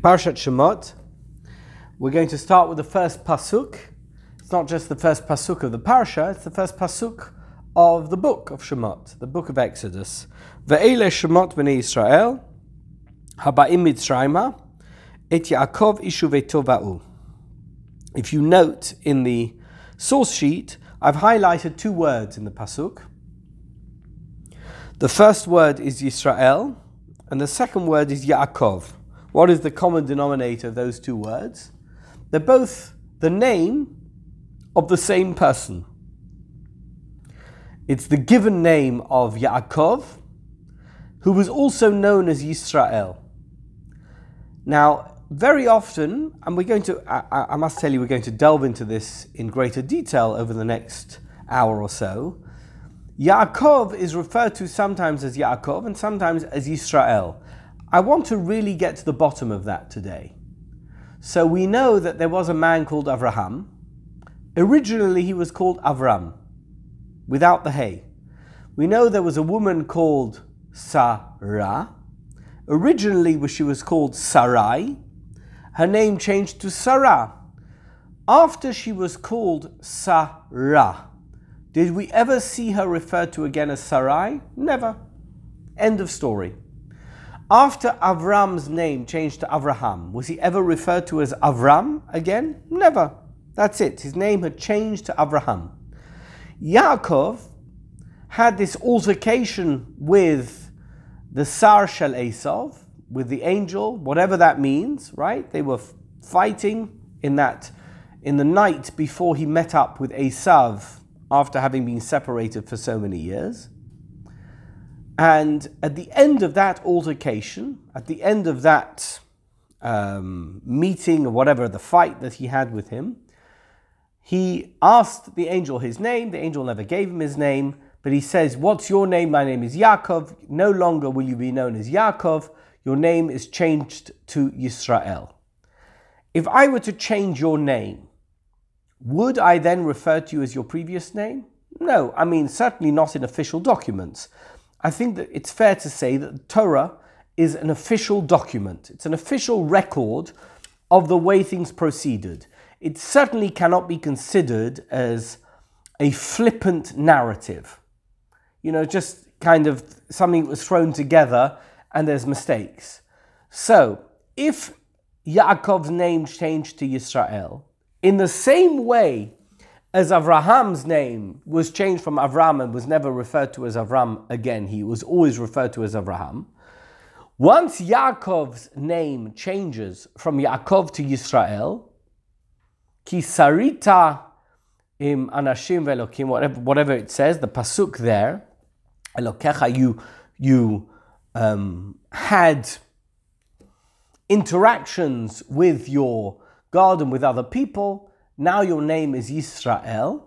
Parshat Shemot. We're going to start with the first pasuk. It's not just the first pasuk of the parsha; it's the first pasuk of the book of Shemot, the book of Exodus. Ve'ele Shemot b'nei Yisrael, haba'im Mitzrayma, et Yaakov ishuvetova'u. If you note in the source sheet, I've highlighted two words in the pasuk. The first word is Yisrael, and the second word is Yaakov. What is the common denominator of those two words? They're both the name of the same person. It's the given name of Yaakov, who was also known as Yisrael. Now, very often, and we're going to, I, I, must tell you, we're going to delve into this in greater detail over the next hour or so. Yaakov is referred to sometimes as Yaakov and sometimes as Yisrael. I want to really get to the bottom of that today. So we know that there was a man called Avraham. Originally, he was called Avram, without the hay. We know there was a woman called Sarah. Originally, she was called Sarai. Her name changed to Sarah. After she was called Sarah, did we ever see her referred to again as Sarai? Never. End of story. After Avram's name changed to Avraham, was he ever referred to as Avram again? Never. That's it. His name had changed to Avraham. Yaakov had this altercation with the Sar Shel Esav, with the angel, whatever that means, right? They were fighting in that in the night before he met up with Esav after having been separated for so many years. And at the end of that altercation, at the end of that um, meeting or whatever, the fight that he had with him, he asked the angel his name. The angel never gave him his name, but he says, What's your name? My name is Yaakov. No longer will you be known as Yaakov. Your name is changed to Yisrael. If I were to change your name, would I then refer to you as your previous name? No, I mean, certainly not in official documents. I think that it's fair to say that the Torah is an official document. It's an official record of the way things proceeded. It certainly cannot be considered as a flippant narrative. You know, just kind of something that was thrown together and there's mistakes. So, if Yaakov's name changed to Yisrael, in the same way as Avraham's name was changed from Avram and was never referred to as Avram again, he was always referred to as Avraham. Once Yaakov's name changes from Yaakov to Yisrael, Kisarita im Anashim velokim, whatever, whatever it says, the pasuk there, Elokecha, you, you um, had interactions with your God and with other people, now your name is Yisrael.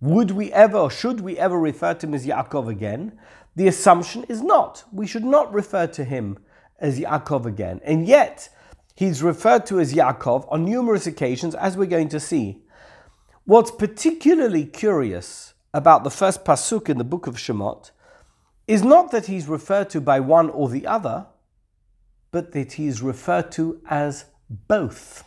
Would we ever, or should we ever refer to him as Yaakov again? The assumption is not. We should not refer to him as Yaakov again. And yet, he's referred to as Yaakov on numerous occasions, as we're going to see. What's particularly curious about the first pasuk in the book of Shemot is not that he's referred to by one or the other, but that he is referred to as both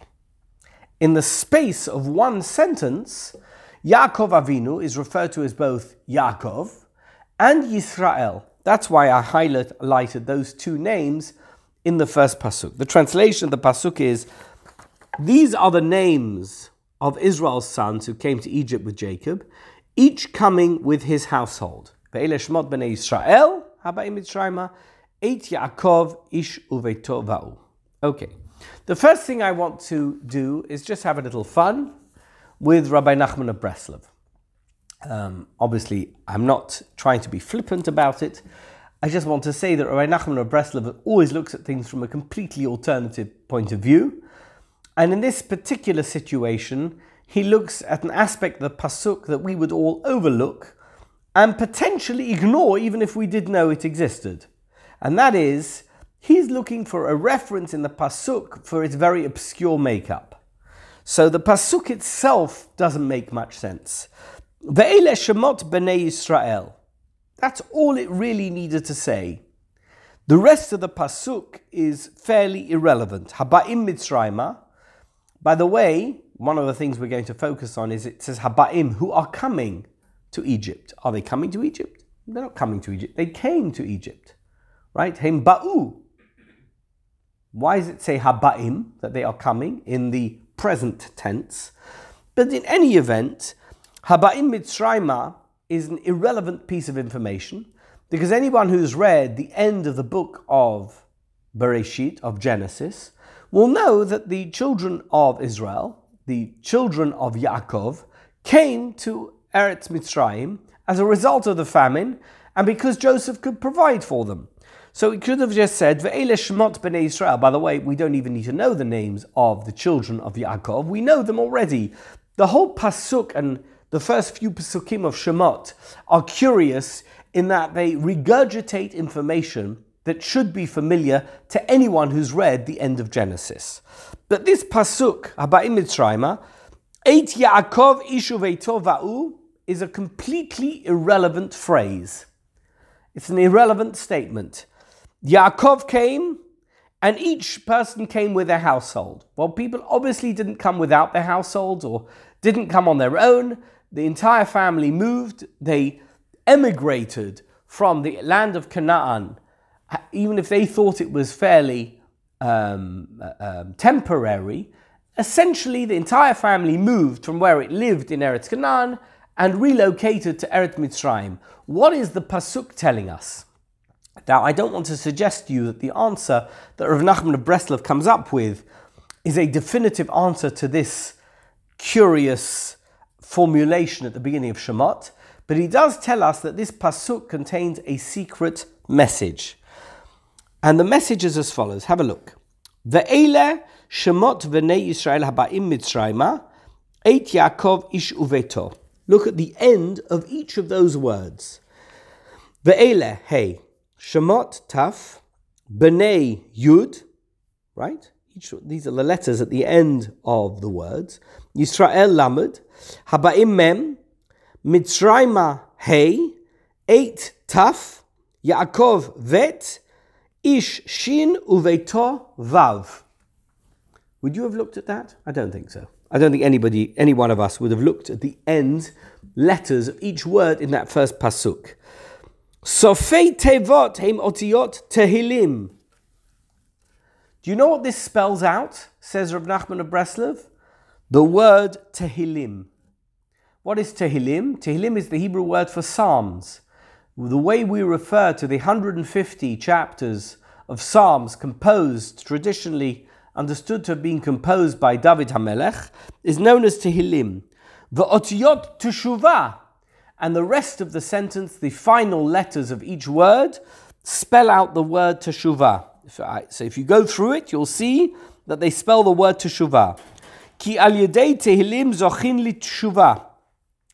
in the space of one sentence, Yaakov Avinu is referred to as both Yaakov and Yisrael. That's why I highlighted those two names in the first pasuk. The translation of the pasuk is These are the names of Israel's sons who came to Egypt with Jacob, each coming with his household. Ve'ele shmot b'nei Yisrael, haba'im Mitzrayma, eit Yaakov ish uveito va'u. Okay. The first thing I want to do is just have a little fun with Rabbi Nachman of Breslov. Um, obviously, I'm not trying to be flippant about it. I just want to say that Rabbi Nachman of Breslov always looks at things from a completely alternative point of view. And in this particular situation, he looks at an aspect of the Pasuk that we would all overlook and potentially ignore even if we did know it existed. And that is he's looking for a reference in the Pasuk for its very obscure makeup. So the Pasuk itself doesn't make much sense. Ve'ele Shemot b'nei Israel. That's all it really needed to say. The rest of the pasuk is fairly irrelevant. Haba'im Mitzrayma. By the way, one of the things we're going to focus on is it says Haba'im, who are coming to Egypt. Are they coming to Egypt? They're not coming to Egypt. They came to Egypt, right? Hem ba'u. Why does it say haba'im that they are coming in the present tense? But in any event, haba'im mitzrayma is an irrelevant piece of information because anyone who's read the end of the book of Bereshit, of Genesis, will know that the children of Israel, the children of Yaakov, came to Eretz Mitzrayim as a result of the famine and because Joseph could provide for them. So it could have just said, Ve'ele Shemot b'nei Israel. By the way, we don't even need to know the names of the children of Yaakov. We know them already. The whole pasuk and the first few pasukim of Shemot are curious in that they regurgitate information that should be familiar to anyone who's read the end of Genesis. But this pasuk, Haba'im Mitzrayma, Eit Yaakov Ishu Va'u, is a completely irrelevant phrase. It's an irrelevant statement. Yaakov came, and each person came with their household. Well, people obviously didn't come without their households or didn't come on their own. The entire family moved. They emigrated from the land of Canaan, even if they thought it was fairly um, uh, um, temporary. Essentially, the entire family moved from where it lived in Eretz Canaan and relocated to Eretz Mitzrayim. What is the Pasuk telling us? Now, I don't want to suggest to you that the answer that Rav Nachman of Breslov comes up with is a definitive answer to this curious formulation at the beginning of Shemot, but he does tell us that this pasuk contains a secret message. And the message is as follows. Have a look. Ve'ele Shemot v'nei Yisrael haba'im Mitzrayma, Eit Yaakov ish uveto. Look at the end of each of those words. Ve'ele, hey, Shemot Taf, B'nei Yud, right? Each, these are the letters at the end of the words. Yisrael Lamed, Haba'im Mem, Mitzrayma Hey, Eit Taf, Yaakov Vet, Ish Shin Uveto Vav. Would you have looked at that? I don't think so. I don't think anybody, any one of us, would have looked at the end letters of each word in that first pasuk. Sofei tevot heim otiot tehilim. Do you know what this spells out? Says Rab Nachman of Breslov. The word Tehillim. What is Tehillim? Tehillim is the Hebrew word for Psalms. The way we refer to the 150 chapters of Psalms composed traditionally understood to have been composed by David HaMelech, is known as Tehillim. The Otiyot Teshuvah, and the rest of the sentence, the final letters of each word, spell out the word Teshuvah. So if you go through it, you'll see that they spell the word Teshuvah. Ki al yedei Tehillim zochin li Teshuvah.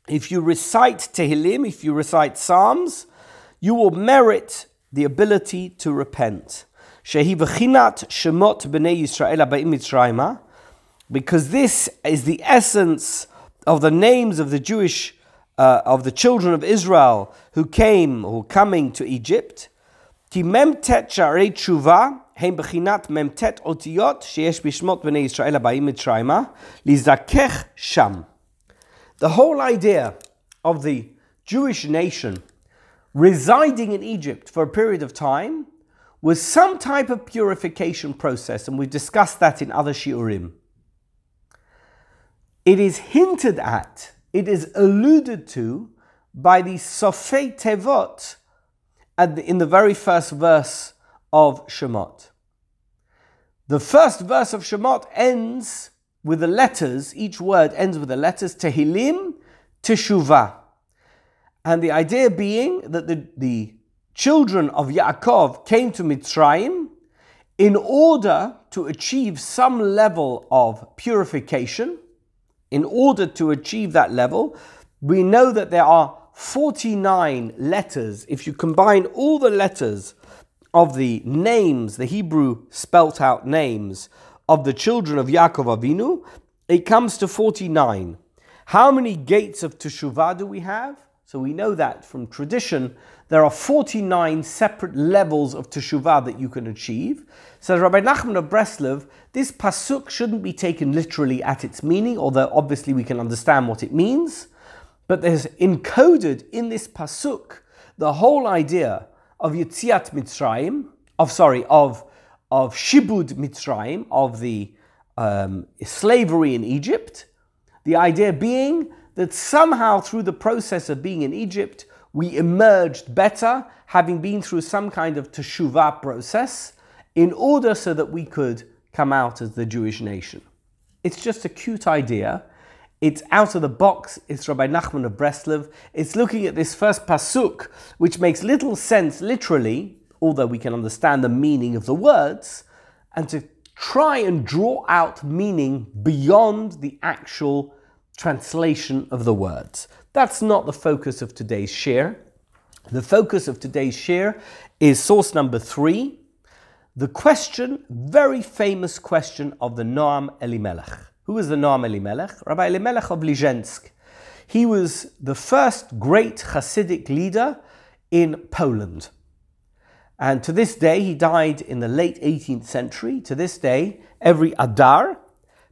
If you recite Tehillim, if you recite Psalms, you will merit the ability to repent. Shehi v'chinat shemot b'nei Yisrael aba'im Mitzrayma, ah? because this is the essence of the names of the Jewish, uh, of the children of Israel who came or coming to Egypt. Ki memtet sharei tshuva הם בחינת מ"ט אותיות שיש בשמות בני ישראל הבאים מצרימה, לזכך שם. The whole idea of the Jewish nation residing in Egypt for a period of time was some type of purification process, and we've discussed that in other shiurim. It is hinted at, it is alluded to by the Sofei Tevot in the very first verse of Shemot. The first verse of Shemot ends with the letters, each word ends with the letters Tehillim, Teshuvah. And the idea being that the, the children of Yaakov came to Mitzrayim in order to achieve some level of purification. In order to achieve that level, we know that there are 49 letters. If you combine all the letters of the names, the Hebrew spelt out names of the children of Yaakov Avinu, it comes to 49. How many gates of Teshuvah do we have? So we know that from tradition, there are 49 separate levels of teshuvah that you can achieve. Says Rabbi Nachman of Breslov, this pasuk shouldn't be taken literally at its meaning, although obviously we can understand what it means. But there's encoded in this pasuk the whole idea of Yitziat Mitzrayim, of sorry, of of Shibud Mitzrayim, of the um, slavery in Egypt. The idea being that somehow through the process of being in Egypt, we emerged better, having been through some kind of teshuvah process, in order so that we could come out as the Jewish nation. It's just a cute idea. It's out of the box. It's Rabbi Nachman of Breslov. It's looking at this first pasuk, which makes little sense literally, although we can understand the meaning of the words, and to try and draw out meaning beyond the actual translation of the words. That's not the focus of today's share. The focus of today's share is source number three, the question, very famous question of the Noam Elimelech. Who was the Noam Elimelech? Rabbi Elimelech of Lizhensk. He was the first great Hasidic leader in Poland. And to this day, he died in the late 18th century. To this day, every Adar,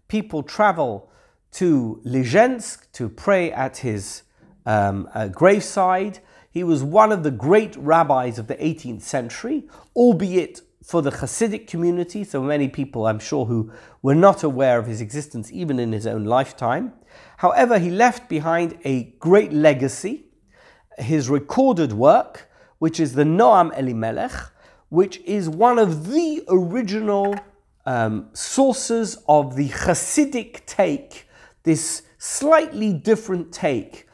people travel to Lizhensk to pray at his um, uh, graveside. He was one of the great rabbis of the 18th century, albeit for the Hasidic community. So many people, I'm sure, who were not aware of his existence even in his own lifetime. However, he left behind a great legacy, his recorded work, which is the Noam Elimelech, which is one of the original um, sources of the Hasidic take this slightly different take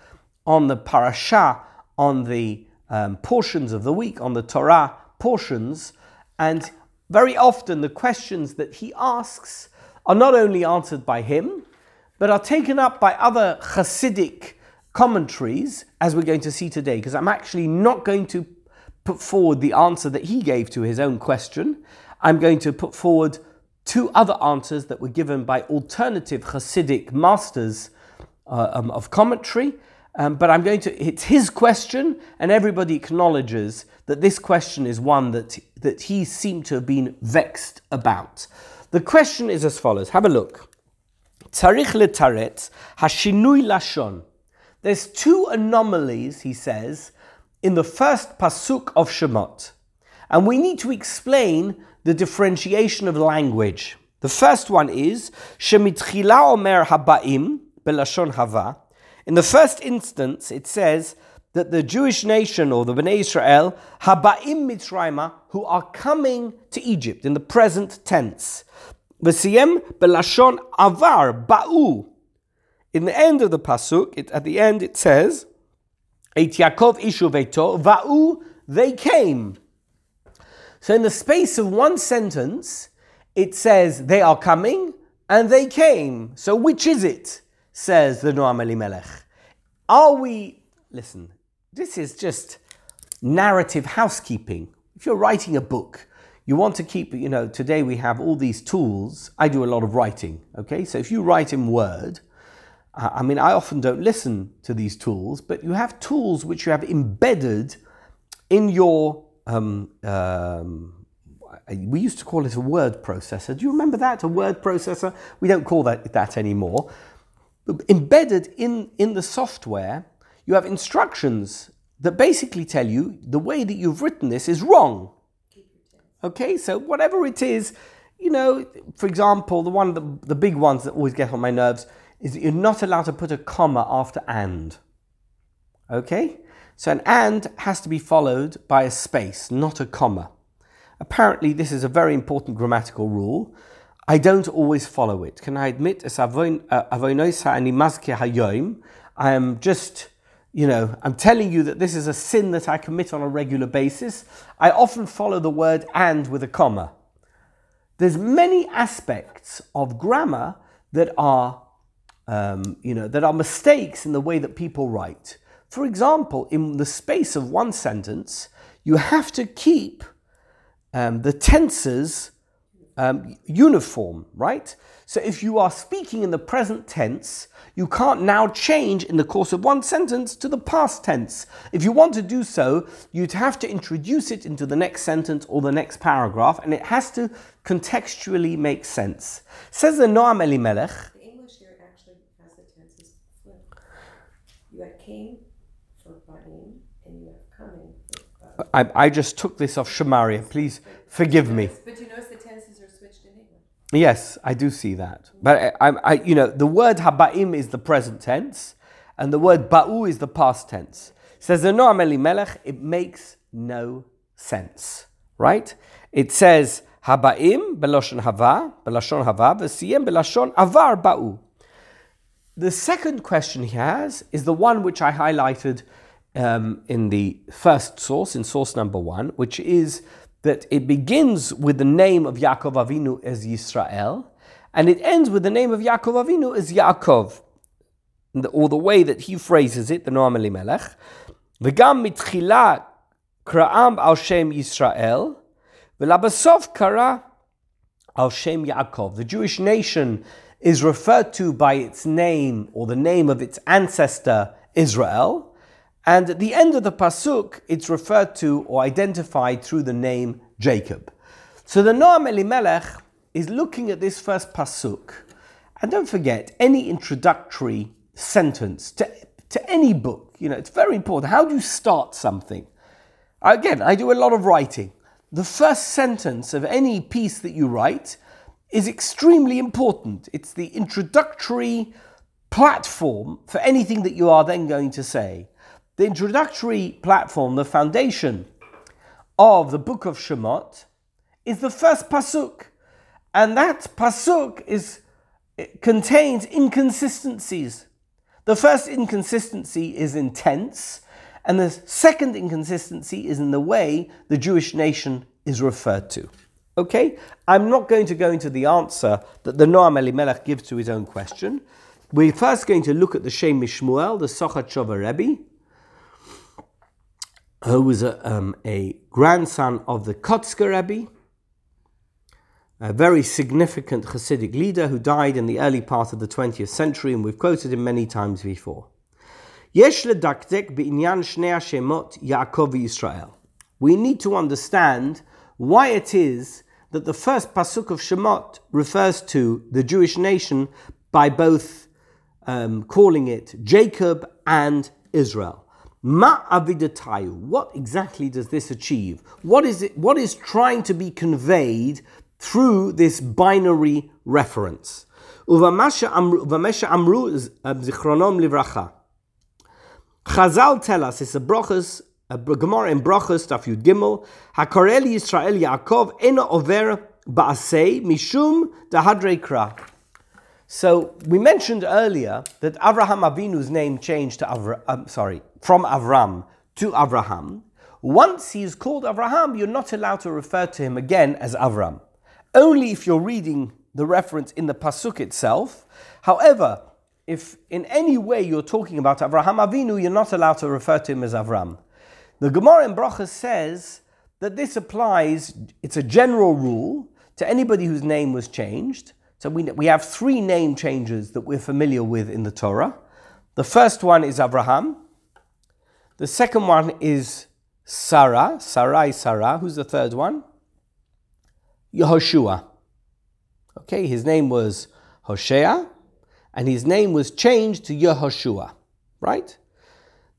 on the parasha, on the um, portions of the week, on the Torah portions, and very often the questions that he asks are not only answered by him, but are taken up by other Hasidic commentaries, as we're going to see today, because I'm actually not going to put forward the answer that he gave to his own question. I'm going to put forward two other answers that were given by alternative Hasidic masters uh, um, of commentary. Um, but I'm going to, it's his question, and everybody acknowledges that this question is one that, that he seemed to have been vexed about. The question is as follows have a look. Tzarich letaretz hashinui lashon. There's two anomalies, he says, in the first pasuk of Shemot. And we need to explain the differentiation of language. The first one is Shemitchila Omer Habaim Belashon Hava. In the first instance, it says that the Jewish nation or the Bnei Israel Habaim Mitzrayma, who are coming to Egypt in the present tense. V'siyem Belashon Avar Ba'u. In the end of the pasuk, it, at the end it says, Et Yaakov Ishu Veto Va'u. They came. So, in the space of one sentence, it says, They are coming and they came. So, which is it? Says the Noam Elimelech. Are we, listen, this is just narrative housekeeping. If you're writing a book, you want to keep, you know, today we have all these tools. I do a lot of writing, okay? So if you write in Word, I mean, I often don't listen to these tools, but you have tools which you have embedded in your um, um, we used to call it a word processor. Do you remember that? A word processor? We don't call that that anymore. Embedded in, in the software, you have instructions that basically tell you the way that you've written this is wrong. Okay, so whatever it is, you know, for example, the one of the, the big ones that always get on my nerves is that you're not allowed to put a comma after and. Okay? So an and has to be followed by a space, not a comma. Apparently, this is a very important grammatical rule. I don't always follow it. Can I admit, uh, I am just, you know, I'm telling you that this is a sin that I commit on a regular basis. I often follow the word and with a comma. There's many aspects of grammar that are, um, you know, that are mistakes in the way that people write. For example, in the space of one sentence, you have to keep um, the tenses um, uniform, right? So if you are speaking in the present tense, you can't now change in the course of one sentence to the past tense. If you want to do so, you'd have to introduce it into the next sentence or the next paragraph, and it has to contextually make sense. Says the Noam Elimelech. The English here actually has the tenses flipped. You have came for and you have coming for. I, I just took this off Sefaria. Please forgive me. But you notice the tenses are switched in English. Yes, I do see that. But I, I, you know, the word habaim is the present tense, and the word ba'u is the past tense. Says the Noam Elimelech, it makes no sense, right? It says habaim belashon hava, belashon hava, v'siyem belashon avar ba'u. The second question he has is the one which I highlighted um, in the first source, in source number one, which is that it begins with the name of Yaakov Avinu as Yisrael, and it ends with the name of Yaakov Avinu as Yaakov, or the way that he phrases it, the Noam Elimelech. וגם מתחילה קראם על שם ישראל, ולבסוף קרא al Shem Yaakov. The Jewish nation is referred to by its name or the name of its ancestor Israel, and at the end of the pasuk, it's referred to or identified through the name Jacob. So the Noam Elimelech is looking at this first pasuk, and don't forget any introductory sentence to, to any book. You know, it's very important. How do you start something? Again, I do a lot of writing. The first sentence of any piece that you write is extremely important. It's the introductory platform for anything that you are then going to say. The introductory platform, the foundation of the book of Shemot, is the first pasuk. And that pasuk is, contains inconsistencies. The first inconsistency is in tense, and the second inconsistency is in the way the Jewish nation is referred to. Okay? I'm not going to go into the answer that the Noam Elimelech gives to his own question. We're first going to look at the Shem Mishmuel, the Sochatchover Rebbe, who was a, um, a grandson of the Kotzker Rebbe, a very significant Hasidic leader who died in the early part of the 20th century, and we've quoted him many times before. We need to understand why it is that the first pasuk of Shemot refers to the Jewish nation by both um, calling it Jacob and Israel. Ma avidatayu. What exactly does this achieve? What is it? What is trying to be conveyed through this binary reference? Uvamesha amru zichronom livracha. Chazal tell us it's a brachas, a Gemara in brachas, Daf Yud Gimel. Hakarel Yisrael Yaakov ena over ba'asei mishum dahadrei kra. So we mentioned earlier that Avraham Avinu's name changed to Avra, um, sorry, from Avram to Avraham. Once he is called Avraham, you're not allowed to refer to him again as Avram. Only if you're reading the reference in the pasuk itself. However, if in any way you're talking about Avraham Avinu, you're not allowed to refer to him as Avram. The Gemara in Brachas says that this applies, it's a general rule to anybody whose name was changed. So we, we have three name changes that we're familiar with in the Torah. The first one is Abraham. The second one is Sarah, Sarai Sarah. Who's the third one? Yehoshua. Okay, his name was Hosea, and his name was changed to Yehoshua, right?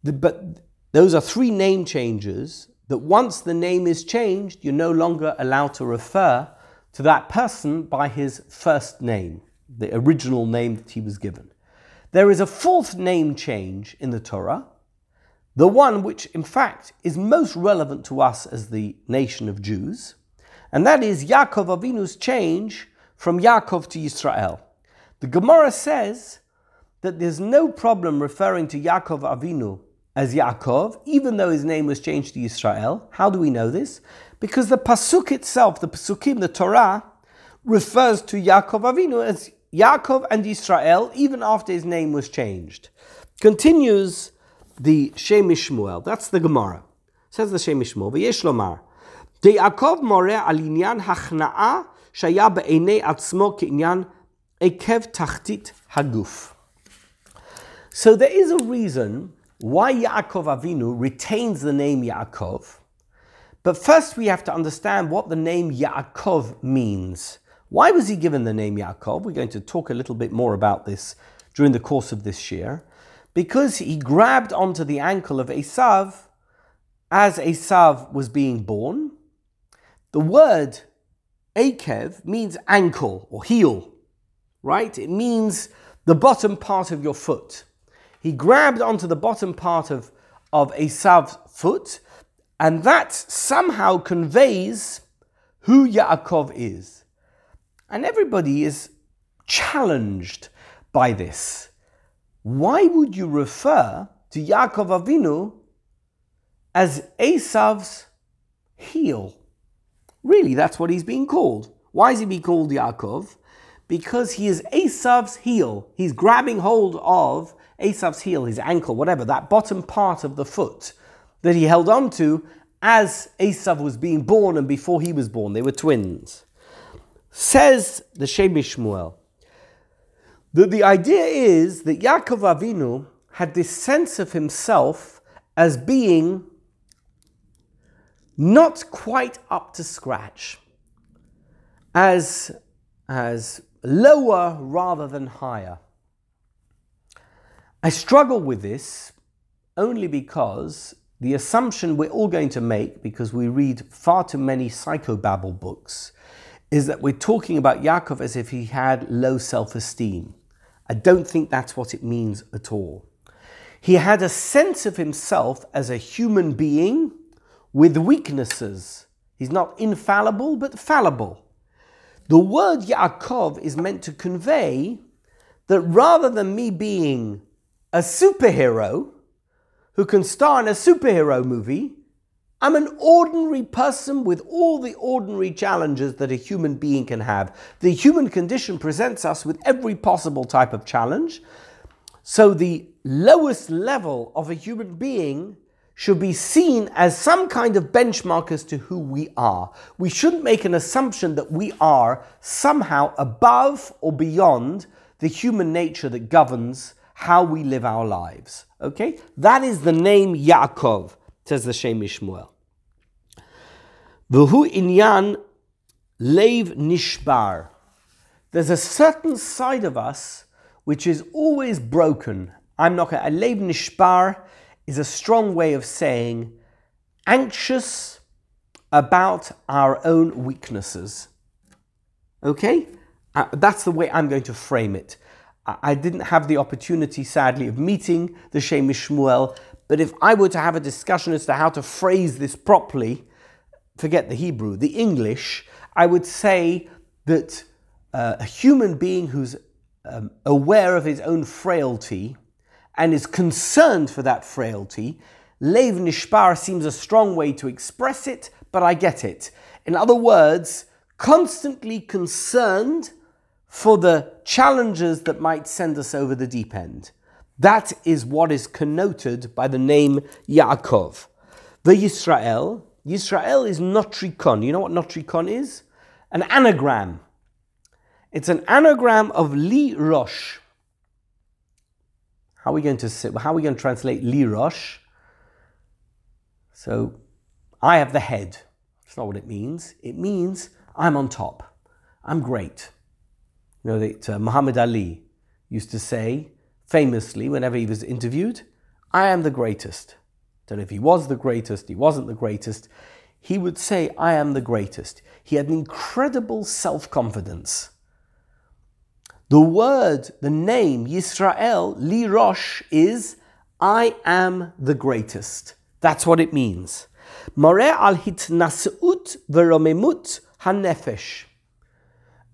The, but those are three name changes that once the name is changed, you're no longer allowed to refer to that person by his first name, the original name that he was given. There is a fourth name change in the Torah, the one which, in fact, is most relevant to us as the nation of Jews, and that is Yaakov Avinu's change from Yaakov to Israel. The Gemara says that there's no problem referring to Yaakov Avinu as Yaakov, even though his name was changed to Israel. How do we know this? Because the pasuk itself, the pasukim, the Torah, refers to Yaakov Avinu as Yaakov and Israel, even after his name was changed. Continues the Shem MiShmuel. That's the Gemara. Says the Shem MiShmuel. V'yesh lomar. De'akov moreh al Alinian hachna'a Shayab בעיני Atzmo כעניין Ekev Tachtit Haguf. So there is a reason why Yaakov Avinu retains the name Yaakov. But first we have to understand what the name Yaakov means. Why was he given the name Yaakov? We're going to talk a little bit more about this during the course of this year. Because he grabbed onto the ankle of Esav as Esav was being born. The word Akev means ankle or heel, right? It means the bottom part of your foot. He grabbed onto the bottom part of, of Esav's foot, and that somehow conveys who Yaakov is. And everybody is challenged by this. Why would you refer to Yaakov Avinu as Esav's heel? Really, that's what he's being called. Why is he being called Yaakov? Because he is Esav's heel. He's grabbing hold of Esav's heel, his ankle, whatever, that bottom part of the foot that he held on to as Esav was being born and before he was born. They were twins. Says the Shem MiShmuel that the idea is that Yaakov Avinu had this sense of himself as being not quite up to scratch, as, as lower rather than higher. I struggle with this only because the assumption we're all going to make, because we read far too many psychobabble books, is that we're talking about Yaakov as if he had low self esteem. I don't think that's what it means at all. He had a sense of himself as a human being with weaknesses. He's not infallible, but fallible. The word Yaakov is meant to convey that rather than me being a superhero who can star in a superhero movie, I'm an ordinary person with all the ordinary challenges that a human being can have. The human condition presents us with every possible type of challenge. So, the lowest level of a human being should be seen as some kind of benchmark as to who we are. We shouldn't make an assumption that we are somehow above or beyond the human nature that governs how we live our lives. Okay? That is the name Yaakov, says the Shem MiShmuel. V'hu inyan lev nishbar. There's a certain side of us which is always broken. I'm not to, lev nishbar is a strong way of saying anxious about our own weaknesses. Okay? Uh, that's the way I'm going to frame it. I, I didn't have the opportunity, sadly, of meeting the Shem MiShmuel, but if I were to have a discussion as to how to phrase this properly, forget the Hebrew, the English, I would say that uh, a human being who's um, aware of his own frailty and is concerned for that frailty, Lev Nishbar seems a strong way to express it, but I get it. In other words, constantly concerned for the challenges that might send us over the deep end. That is what is connoted by the name Yaakov. The Yisrael, Yisrael is notricon. You know what notricon is? An anagram. It's an anagram of Li Rosh. How are we going to? How are we going to translate Li Rosh? So, I have the head. That's not what it means. It means I'm on top. I'm great. You know that uh, Muhammad Ali used to say famously whenever he was interviewed, "I am the greatest." Don't know if he was the greatest. He wasn't the greatest. He would say, "I am the greatest." He had an incredible self-confidence. The word, the name Yisrael, Li Rosh, is I am the greatest. That's what it means. Mareh al hitnasut veromemut hanefesh.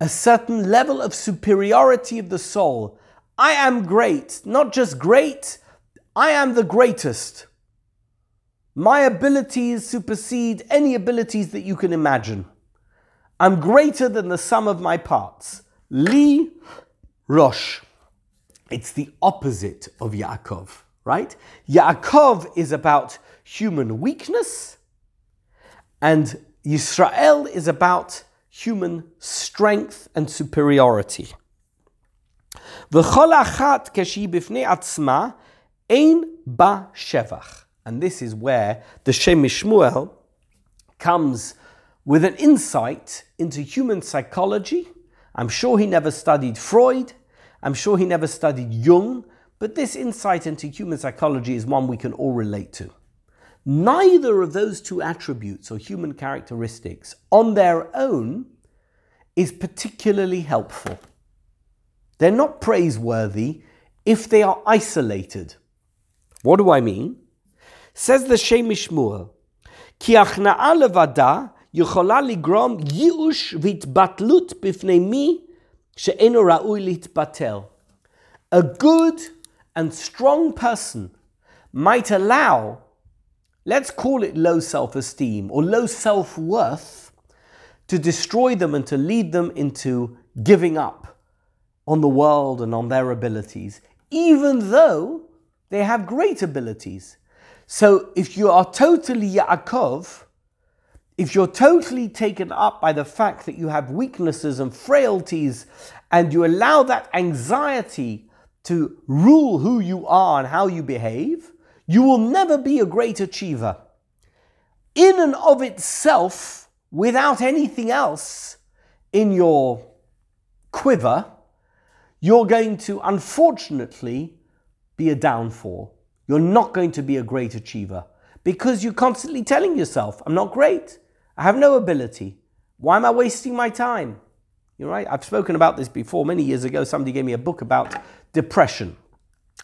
A certain level of superiority of the soul. I am great, not just great, I am the greatest. My abilities supersede any abilities that you can imagine. I'm greater than the sum of my parts. Li Rosh. It's the opposite of Yaakov, right? Yaakov is about human weakness, and Yisrael is about human strength and superiority. וכל אחת כשהיא בפני עצמה, ein ba shevach. And this is where the Shem Mishmuel comes with an insight into human psychology. I'm sure he never studied Freud. I'm sure he never studied Jung. But this insight into human psychology is one we can all relate to. Neither of those two attributes or human characteristics on their own is particularly helpful. They're not praiseworthy if they are isolated. What do I mean? Says the Shem MiShmuel, כי הכנעה לבדה יכולה לגרום ייאוש והתבטלות בפני מי שאינו ראוי A good and strong person might allow, let's call it low self esteem or low self worth, to destroy them and to lead them into giving up on the world and on their abilities, even though they have great abilities. So if you are totally Yaakov, if you're totally taken up by the fact that you have weaknesses and frailties, and you allow that anxiety to rule who you are and how you behave, you will never be a great achiever. In and of itself, without anything else in your quiver, you're going to unfortunately be a downfall. You're not going to be a great achiever because you're constantly telling yourself, I'm not great. I have no ability. Why am I wasting my time? You're right. I've spoken about this before. Many years ago, somebody gave me a book about depression.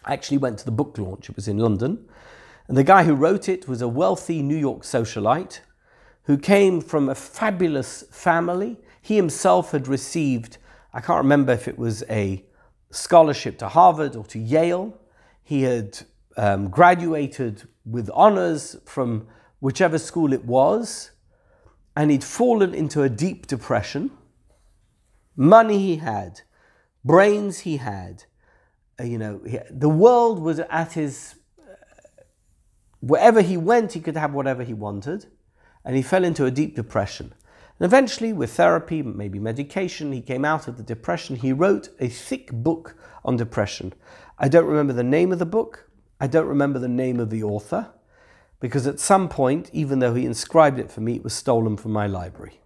I actually went to the book launch, it was in London. And the guy who wrote it was a wealthy New York socialite who came from a fabulous family. He himself had received, I can't remember if it was a scholarship to Harvard or to Yale. He had um, graduated with honors from whichever school it was, and he'd fallen into a deep depression. Money he had, brains he had, uh, you know, he, the world was at his. Uh, wherever he went, he could have whatever he wanted, and he fell into a deep depression. And eventually, with therapy, maybe medication, he came out of the depression. He wrote a thick book on depression. I don't remember the name of the book. I don't remember the name of the author because at some point, even though he inscribed it for me, it was stolen from my library.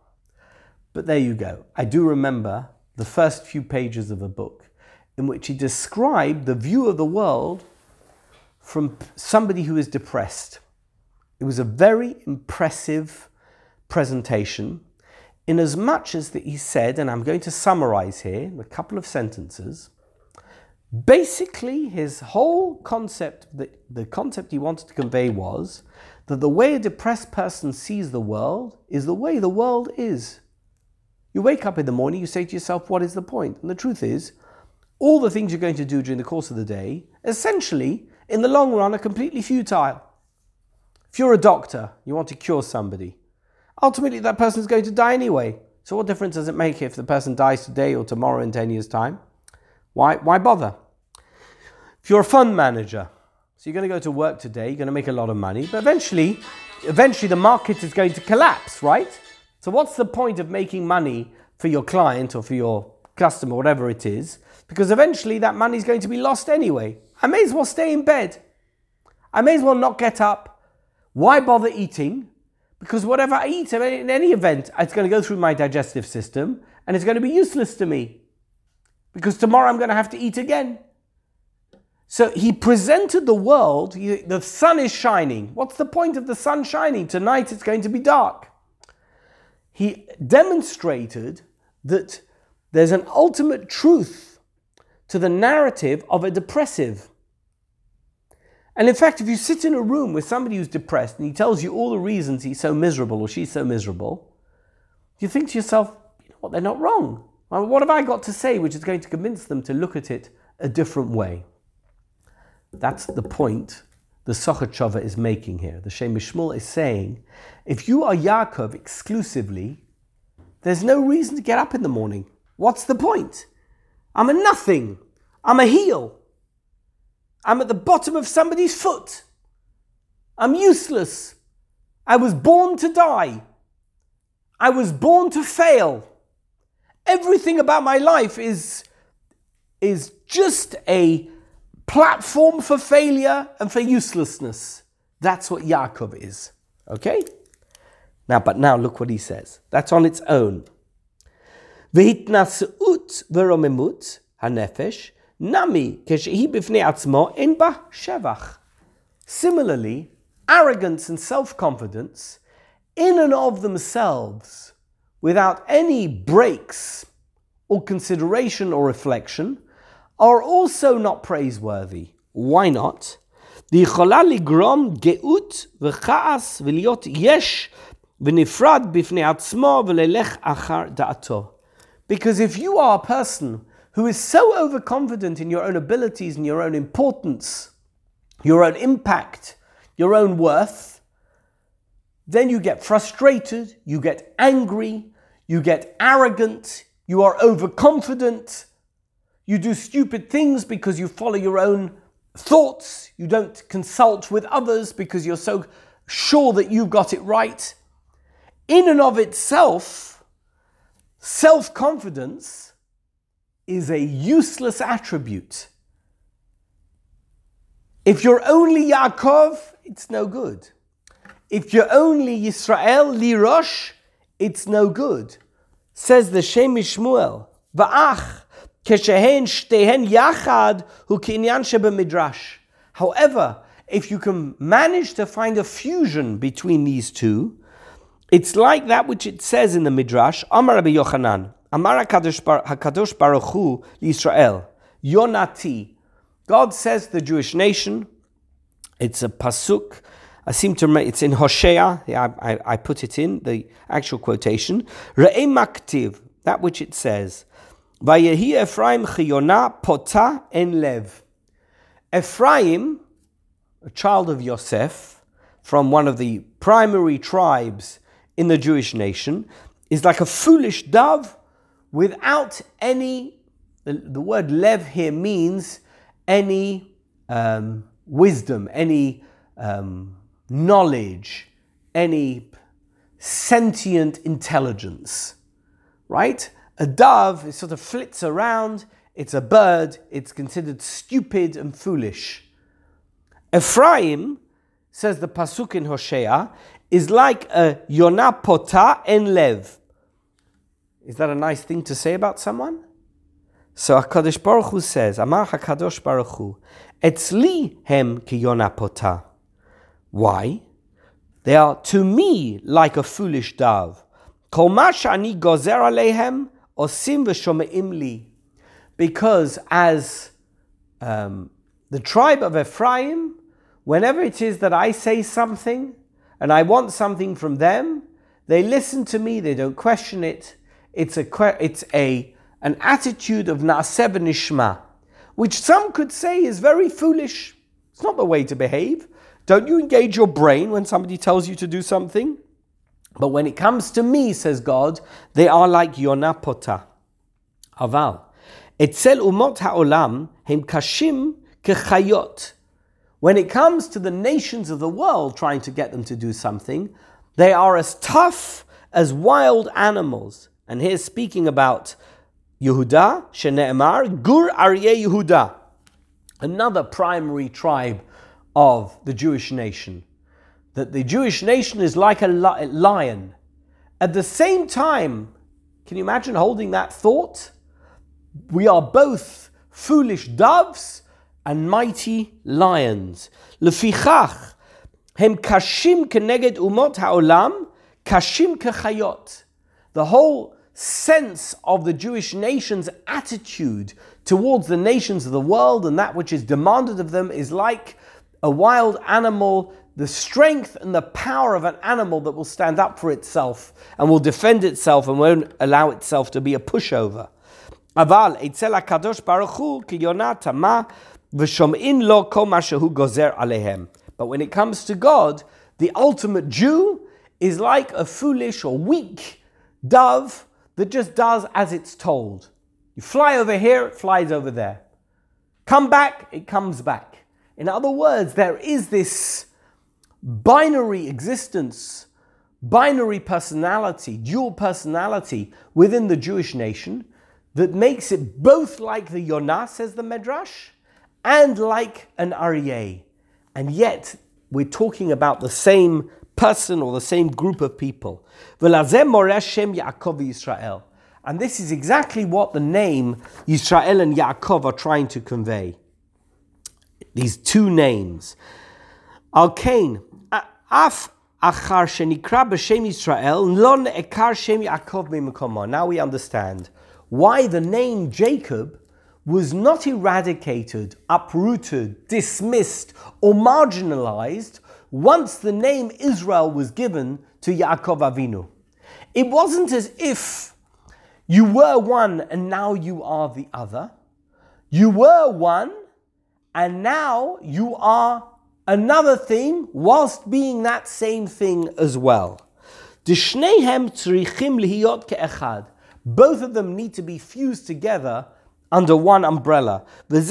But there you go. I do remember the first few pages of a book in which he described the view of the world from somebody who is depressed. It was a very impressive presentation, in as much as that he said, and I'm going to summarize here in a couple of sentences Basically, his whole concept, the, the concept he wanted to convey was that the way a depressed person sees the world is the way the world is. You wake up in the morning, you say to yourself, What is the point? And the truth is, all the things you're going to do during the course of the day, essentially, in the long run, are completely futile. If you're a doctor, you want to cure somebody, ultimately that person is going to die anyway. So, what difference does it make if the person dies today or tomorrow in 10 years' time? Why, why bother? If you're a fund manager, so you're going to go to work today, you're going to make a lot of money, but eventually, eventually the market is going to collapse, right? So what's the point of making money for your client or for your customer, whatever it is? Because eventually that money is going to be lost anyway. I may as well stay in bed. I may as well not get up. Why bother eating? Because whatever I eat in any event, it's going to go through my digestive system and it's going to be useless to me because tomorrow I'm going to have to eat again. So he presented the world, the sun is shining. What's the point of the sun shining? Tonight it's going to be dark. He demonstrated that there's an ultimate truth to the narrative of a depressive. And in fact, if you sit in a room with somebody who's depressed and he tells you all the reasons he's so miserable or she's so miserable, you think to yourself, you know what, they're not wrong. Well, what have I got to say which is going to convince them to look at it a different way? That's the point the Sochachova is making here. The Shem Mishmuel is saying, if you are Yaakov exclusively, there's no reason to get up in the morning. What's the point? I'm a nothing. I'm a heel. I'm at the bottom of somebody's foot. I'm useless. I was born to die. I was born to fail. Everything about my life is, is just a platform for failure and for uselessness. That's what Yaakov is. Okay? Now, but now look what he says. That's on its own. והתנשאות ורוממות הנפש, נמי כשהיא בפני עצמו אין בה שבח. Similarly, arrogance and self-confidence, in and of themselves, without any breaks or consideration or reflection, are also not praiseworthy. Why not? יכולה לגרום גאות וכעס ולהיות יש ונפרד בפני עצמו וללך אחר דעתו. Because if you are a person who is so overconfident in your own abilities and your own importance, your own impact, your own worth, then you get frustrated, you get angry, you get arrogant, you are overconfident, you do stupid things because you follow your own thoughts, you don't consult with others because you're so sure that you've got it right. In and of itself, self confidence is a useless attribute. If you're only Yaakov, it's no good. If you're only Yisrael Lirosh, it's no good. Says the Shem MiShmuel, Va'ach, However, if you can manage to find a fusion between these two, it's like that which it says in the Midrash, Amar Rabbi Yochanan, Amar HaKadosh Baruch Hu Yisrael, Yonati. God says the Jewish nation, it's a pasuk I seem to remember, it's in Hosea, yeah, I, I, I put it in, the actual quotation, Re'e maktiv, that which it says, Vayehi Ephraim chiyona pota en lev. Ephraim, a child of Yosef, from one of the primary tribes in the Jewish nation, is like a foolish dove without any, the, the word lev here means any um, wisdom, any um, knowledge, any sentient intelligence, right? A dove it sort of flits around, it's a bird, it's considered stupid and foolish. Ephraim, says the Pasuk in Hosea, is like a Yonah Pota en Lev. Is that a nice thing to say about someone? So HaKadosh Baruch Hu says, Amar HaKadosh Baruch Hu, Etzli hem ki Yonah Pota. Why? They are to me like a foolish dove. Because as um, the tribe of Ephraim, whenever it is that I say something and I want something from them, they listen to me, they don't question it. It's a, it's a, an attitude of na'aseh nishma, which some could say is very foolish. It's not the way to behave. Don't you engage your brain when somebody tells you to do something? But when it comes to me, says God, they are like Yonapota. Aval. Etzel umot ha'olam hem kashim kechayot. When it comes to the nations of the world trying to get them to do something, they are as tough as wild animals. And here's speaking about Yehuda, Shene'emar, Gur Aryeh Yehuda, another primary tribe of the Jewish nation that the Jewish nation is like a lion. At the same time, can you imagine holding that thought? We are both foolish doves and mighty lions. Lefichach, hem kashim keneged umot haolam, kashim kechayot. The whole sense of the Jewish nation's attitude towards the nations of the world and that which is demanded of them is like a wild animal the strength and the power of an animal that will stand up for itself and will defend itself and won't allow itself to be a pushover. אבל אצל הקדוש ברוך הוא כיונה תמה ושומעים לו כל מה שהוא גוזר עליהם. But when it comes to God, the ultimate Jew is like a foolish or weak dove that just does as it's told. You fly over here, it flies over there. Come back, it comes back. In other words, there is this binary existence binary personality, dual personality within the Jewish nation that makes it both like the Yonah, says the Medrash, and like an Aryeh. And yet, we're talking about the same person or the same group of people. And this is exactly what the name Yisrael and Yaakov are trying to convey. These two names. Al Kain, Af Achar Shenikra B'Shem Yisrael, Lon Ekar Shem Yaakov Now we understand why the name Jacob was not eradicated, uprooted, dismissed, or marginalized once the name Israel was given to Yaakov Avinu. It wasn't as if you were one and now you are the other. You were one and now you are another thing whilst being that same thing as well. Both of them need to be fused together under one umbrella. And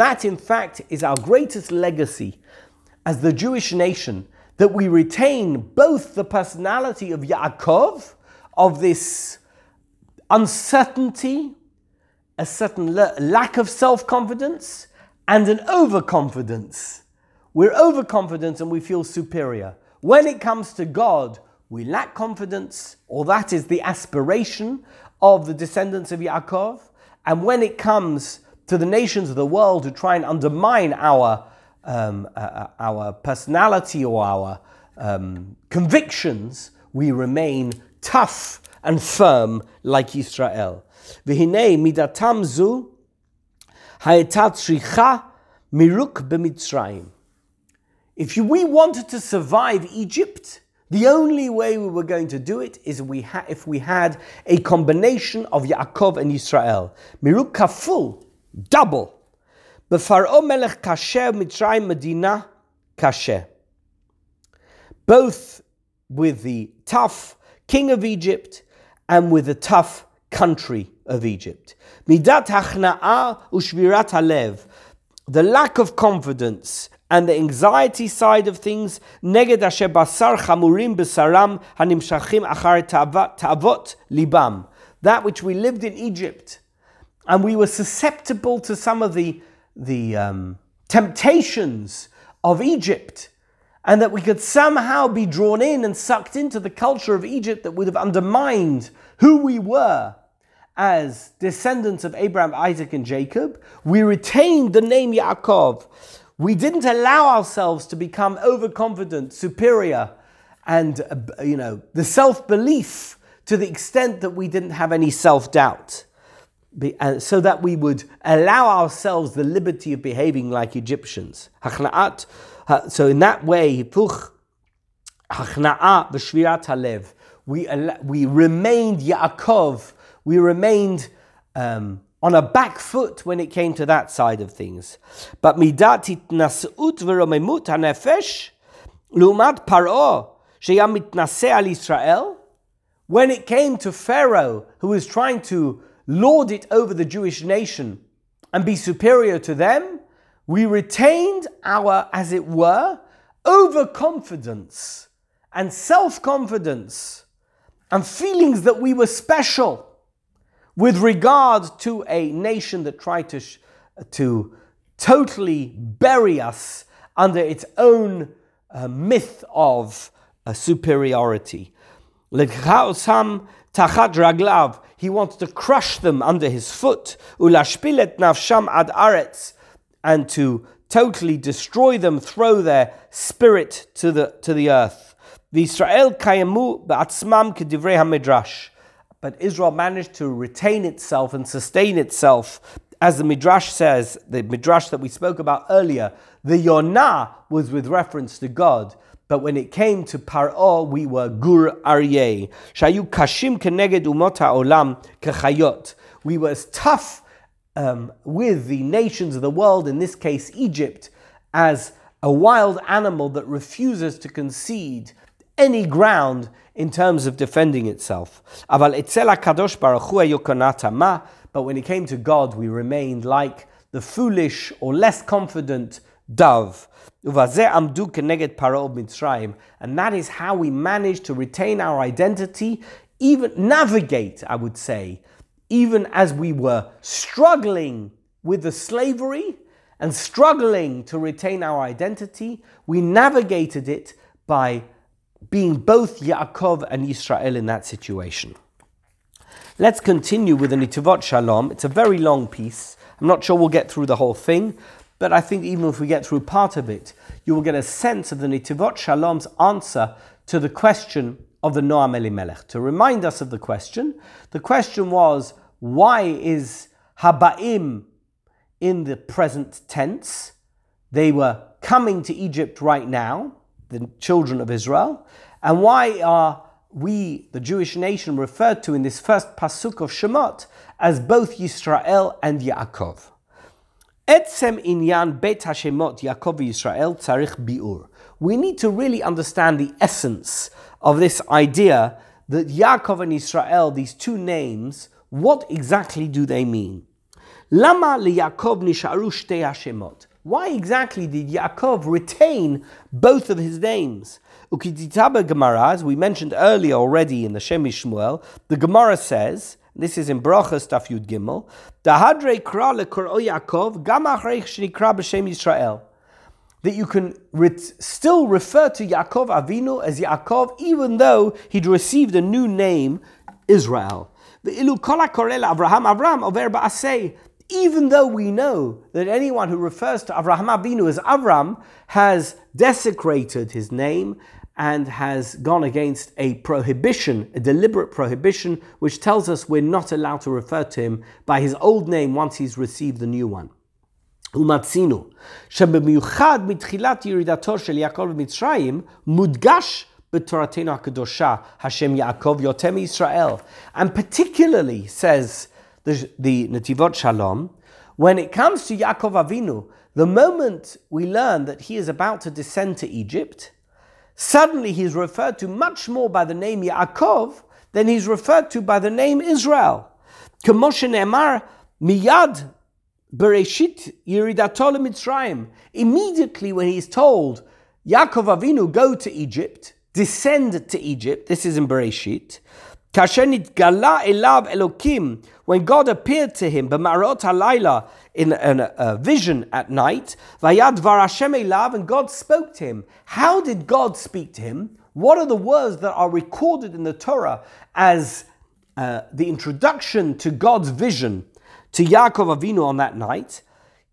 that, in fact, is our greatest legacy as the Jewish nation, that we retain both the personality of Yaakov, of this uncertainty, a certain lack of self confidence, and an overconfidence. We're overconfident and we feel superior. When it comes to God, we lack confidence, or that is the aspiration of the descendants of Yaakov. And when it comes to the nations of the world who try and undermine our, um, uh, uh our personality or our um, convictions, we remain tough and firm like Israel. Midatam zu miruk. If we wanted to survive Egypt, the only way we were going to do it is we ha- if we had a combination of Yaakov and Israel. Miruk kaful, double. B'faro melech kasher mitzrayim medina kasher. Both with the tough king of Egypt and with the tough country of Egypt. Midat hachna'a ushvirat halev. The lack of confidence and the anxiety side of things, neged asher basar chamurim besaram hanimshachim achar ta'avot libam. That which we lived in Egypt, and we were susceptible to some of the, the um, temptations of Egypt, and that we could somehow be drawn in and sucked into the culture of Egypt that would have undermined who we were as descendants of Abraham, Isaac, and Jacob. We retained the name Yaakov. We didn't allow ourselves to become overconfident, superior, and uh, you know the self-belief to the extent that we didn't have any self-doubt, uh, so that we would allow ourselves the liberty of behaving like Egyptians. So in that way, we we remained Yaakov. We remained. Um, on a back foot when it came to that side of things. But v'romemut hanefesh, paro, sheyam mitnaseh al Israel, when it came to Pharaoh, who was trying to lord it over the Jewish nation and be superior to them, we retained our, as it were, overconfidence and self confidence and feelings that we were special with regard to a nation that tried to, to totally bury us under its own uh, myth of uh, superiority. He wants to crush them under his foot. And to totally destroy them, throw their spirit to the, to the earth. Israel kayamu ba'atzmam kedivrei hamidrash but Israel managed to retain itself and sustain itself. As the Midrash says, the Midrash that we spoke about earlier, the Yonah was with reference to God. But when it came to Paro, we were Gur Aryeh. Shayu Kashim Keneged Umot Olam Kechayot. We were as tough um, with the nations of the world, in this case Egypt, as a wild animal that refuses to concede any ground in terms of defending itself. But when it came to God, we remained like the foolish or less confident dove. And that is how we manage to retain our identity, even navigate, I would say, even as we were struggling with the slavery and struggling to retain our identity, we navigated it by being both Yaakov and Israel in that situation. Let's continue with the Nitivot Shalom. It's a very long piece. I'm not sure we'll get through the whole thing, but I think even if we get through part of it, you will get a sense of the Nitivot Shalom's answer to the question of the Noam Elimelech. To remind us of the question, the question was, why is Haba'im in the present tense? They were coming to Egypt right now, the children of Israel. And why are we, the Jewish nation, referred to in this first pasuk of Shemot as both Yisrael and Yaakov? Etzem inyan bet Hashemot Yaakov Yisrael tzarich biur. We need to really understand the essence of this idea that Yaakov and Israel, these two names, what exactly do they mean? Lama Yaakov nisharu shtei Hashemot. Why exactly did Yaakov retain both of his names? Ukititaba Gemara, as we mentioned earlier already in the Shem Shmuel, the Gemara says, this is in Brachas Daf Yud Gimel, Dahadre kra lekor Yaakov Yisrael. That you can re- still refer to Yaakov Avinu as Yaakov, even though he'd received a new name, Israel. Even though we know that anyone who refers to Avraham Avinu as Avram has desecrated his name and has gone against a prohibition, a deliberate prohibition, which tells us we're not allowed to refer to him by his old name once he's received the new one. ומצינו שבמיוחד מתחילת ירידתו של יעקב במצרים מודגש בתורתנו הקדושה השם יעקב יותר מישראל. And particularly, says the, the Nativot Shalom, when it comes to Yaakov Avinu, the moment we learn that he is about to descend to Egypt, suddenly he's referred to much more by the name Yaakov than he's referred to by the name Israel. Ne'emar miyad bereshit. Immediately when he's told, Yaakov Avinu, go to Egypt, descend to Egypt, this is in Bereshit, Kashenit gala elav elokim, when God appeared to him, b'marot halayla, in a, a, vision at night, vayad var Hashem elav, and God spoke to him. How did God speak to him? What are the words that are recorded in the Torah as uh, the introduction to God's vision to Yaakov Avinu on that night?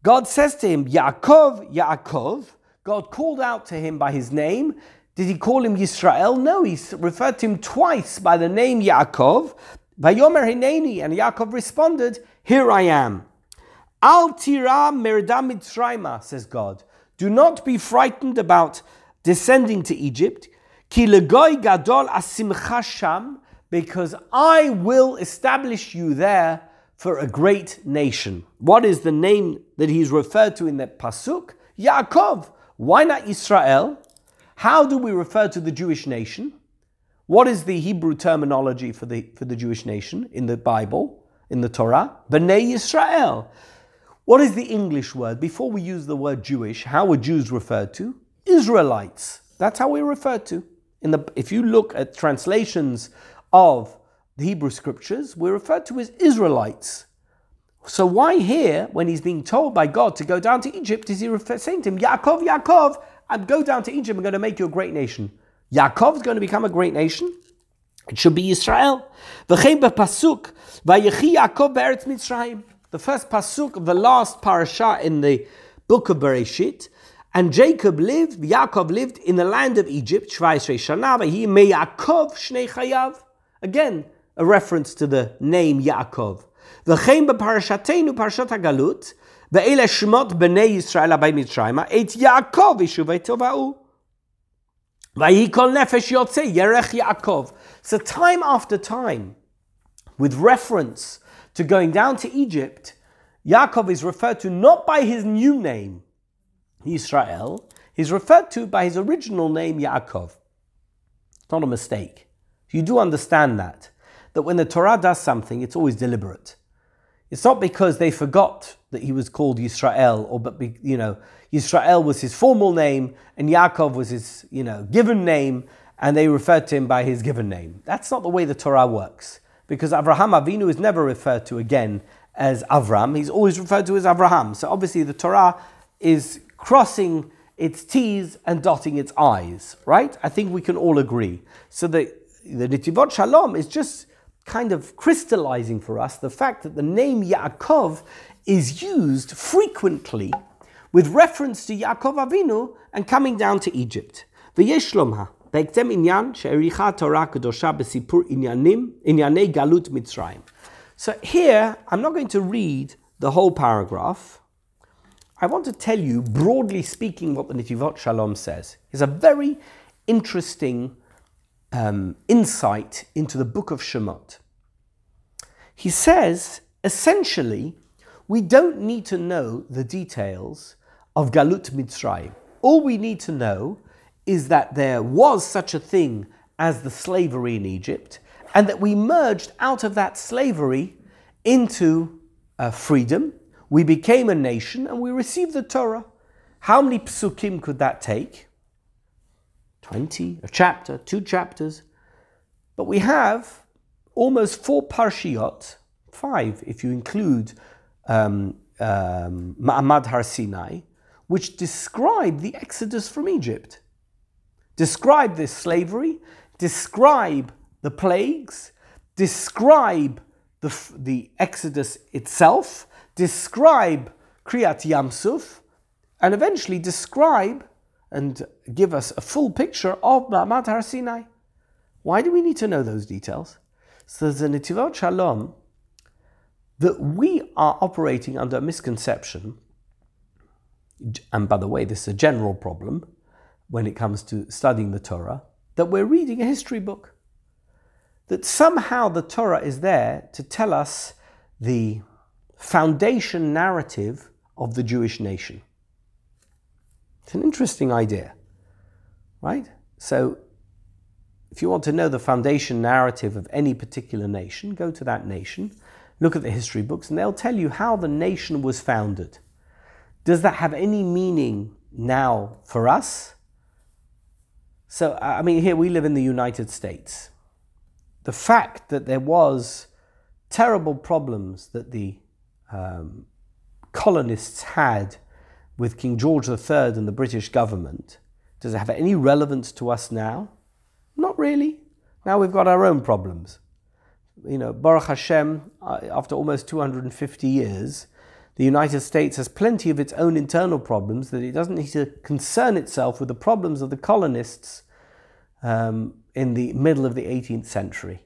God says to him, Yaakov, Yaakov. God called out to him by his name, did he call him Yisrael? No, he referred to him twice by the name Yaakov. Vayomer Hineni, and Yaakov responded, Here I am. Al tira mitzrayma, says God. Do not be frightened about descending to Egypt. Ki legoy gadol asimcha sham, because I will establish you there for a great nation. What is the name that he's referred to in that pasuk? Yaakov. Why not Israel? How do we refer to the Jewish nation? What is the Hebrew terminology for the, for the Jewish nation in the Bible, in the Torah? Bnei Yisrael. What is the English word? Before we use the word Jewish, how were Jews referred to? Israelites. That's how we're referred to. In the, if you look at translations of the Hebrew scriptures, we're referred to as Israelites. So why here, when he's being told by God to go down to Egypt, is he saying to him, Yaakov, Yaakov, and go down to Egypt, I'm going to make you a great nation. Yaakov is going to become a great nation. It should be Israel. The first pasuk of the last parasha in the book of Bereshit. And Jacob lived, Yaakov lived in the land of Egypt, Again, a reference to the name Yaakov. V'chein b'parashatenu parashat hagalut ve'ele shmot b'nei Yisrael abay Mitzrayim et Yaakov yishuvei tovahu. Vayikol nefesh yotze yerech Yaakov. So time after time, with reference to going down to Egypt, Yaakov is referred to not by his new name, Israel, he's referred to by his original name, Yaakov. It's not a mistake. You do understand that that when the Torah does something, it's always deliberate. It's not because they forgot that he was called Yisrael, or but be, you know, Yisrael was his formal name and Yaakov was his you know given name, and they referred to him by his given name. That's not the way the Torah works, because Avraham Avinu is never referred to again as Avram. He's always referred to as Avraham. So obviously the Torah is crossing its T's and dotting its I's, right? I think we can all agree. So the, the Nitivot Shalom is just kind of crystallizing for us the fact that the name Yaakov is used frequently with reference to Yaakov Avinu and coming down to Egypt. ויש לומר, בהקדם עניין שהעריכה התורה הקדושה בסיפור עניינים, ענייני גלות מצרים. So here, I'm not going to read the whole paragraph. I want to tell you, broadly speaking, what the Nitivot Shalom says. It's a very interesting um, insight into the book of Shemot. He says, essentially, we don't need to know the details of Galut Mitzrayim. All we need to know is that there was such a thing as the slavery in Egypt, and that we merged out of that slavery into uh, freedom. We became a nation and we received the Torah. How many psukim could that take? 20, a chapter, two chapters. But we have almost four parshiot, five if you include um, um, Ma'amad Har Sinai, which describe the exodus from Egypt, describe this slavery, describe the plagues, describe the, the exodus itself, describe Kriyat Yamsuf, and eventually describe and give us a full picture of Ma'amad Har Sinai. Why do we need to know those details? So there's a Nitivot Shalom that we are operating under a misconception, and by the way, this is a general problem when it comes to studying the Torah, that we're reading a history book. That somehow the Torah is there to tell us the foundation narrative of the Jewish nation. It's an interesting idea, right? So if you want to know the foundation narrative of any particular nation, go to that nation, look at the history books, and they'll tell you how the nation was founded. Does that have any meaning now for us? So, I mean, here we live in the United States. The fact that there was terrible problems that the um, colonists had with King George III and the British government, does it have any relevance to us now? Not really. Now we've got our own problems. You know, Baruch Hashem, uh, after almost 250 years, the United States has plenty of its own internal problems that it doesn't need to concern itself with the problems of the colonists um, in the middle of the 18th century.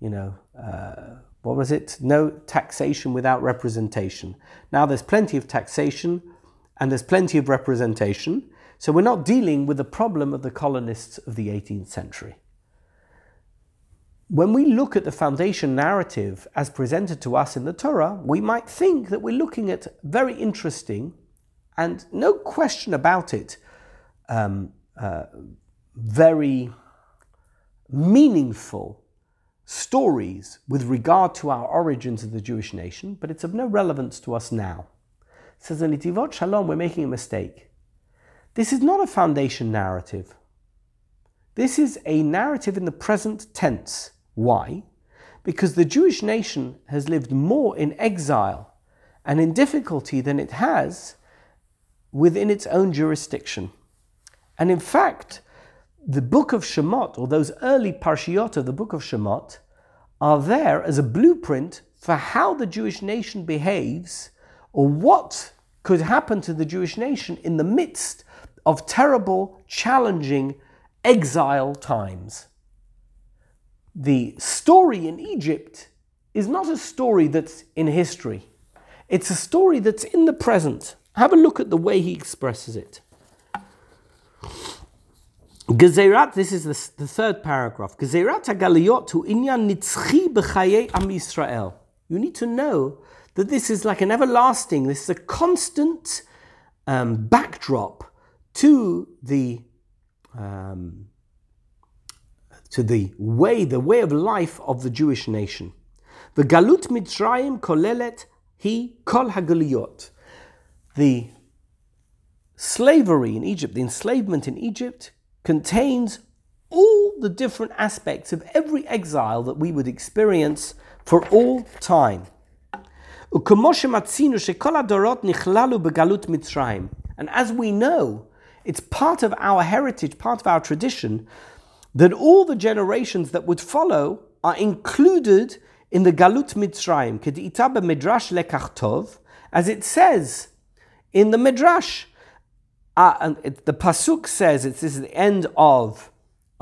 You know, uh, what was it? No taxation without representation. Now there's plenty of taxation and there's plenty of representation. So we're not dealing with the problem of the colonists of the 18th century. When we look at the foundation narrative as presented to us in the Torah, we might think that we're looking at very interesting and no question about it, um, uh, very meaningful stories with regard to our origins of the Jewish nation, but it's of no relevance to us now. Says in Nitivot Shalom, we're making a mistake. This is not a foundation narrative. This is a narrative in the present tense. Why? Because the Jewish nation has lived more in exile and in difficulty than it has within its own jurisdiction. And in fact, the book of Shemot, or those early parshiot of the book of Shemot, are there as a blueprint for how the Jewish nation behaves or what could happen to the Jewish nation in the midst of terrible, challenging exile times. The story in Egypt is not a story that's in history, it's a story that's in the present. Have a look at the way he expresses it. Gezerat, this is the, the third paragraph. Gezerat inyan nitzchi am Yisrael. You need to know that this is like an everlasting, this is a constant um, backdrop to the um, to the way, the way of life of the Jewish nation. V'galut Mitzrayim kolelet hi kol haguliyot. The slavery in Egypt, the enslavement in Egypt, contains all the different aspects of every exile that we would experience for all time. And as we know, it's part of our heritage, part of our tradition, that all the generations that would follow are included in the Galut Mitzrayim, Midrash as it says in the Midrash. Uh, and it, the Pasuk says, it's this is the end of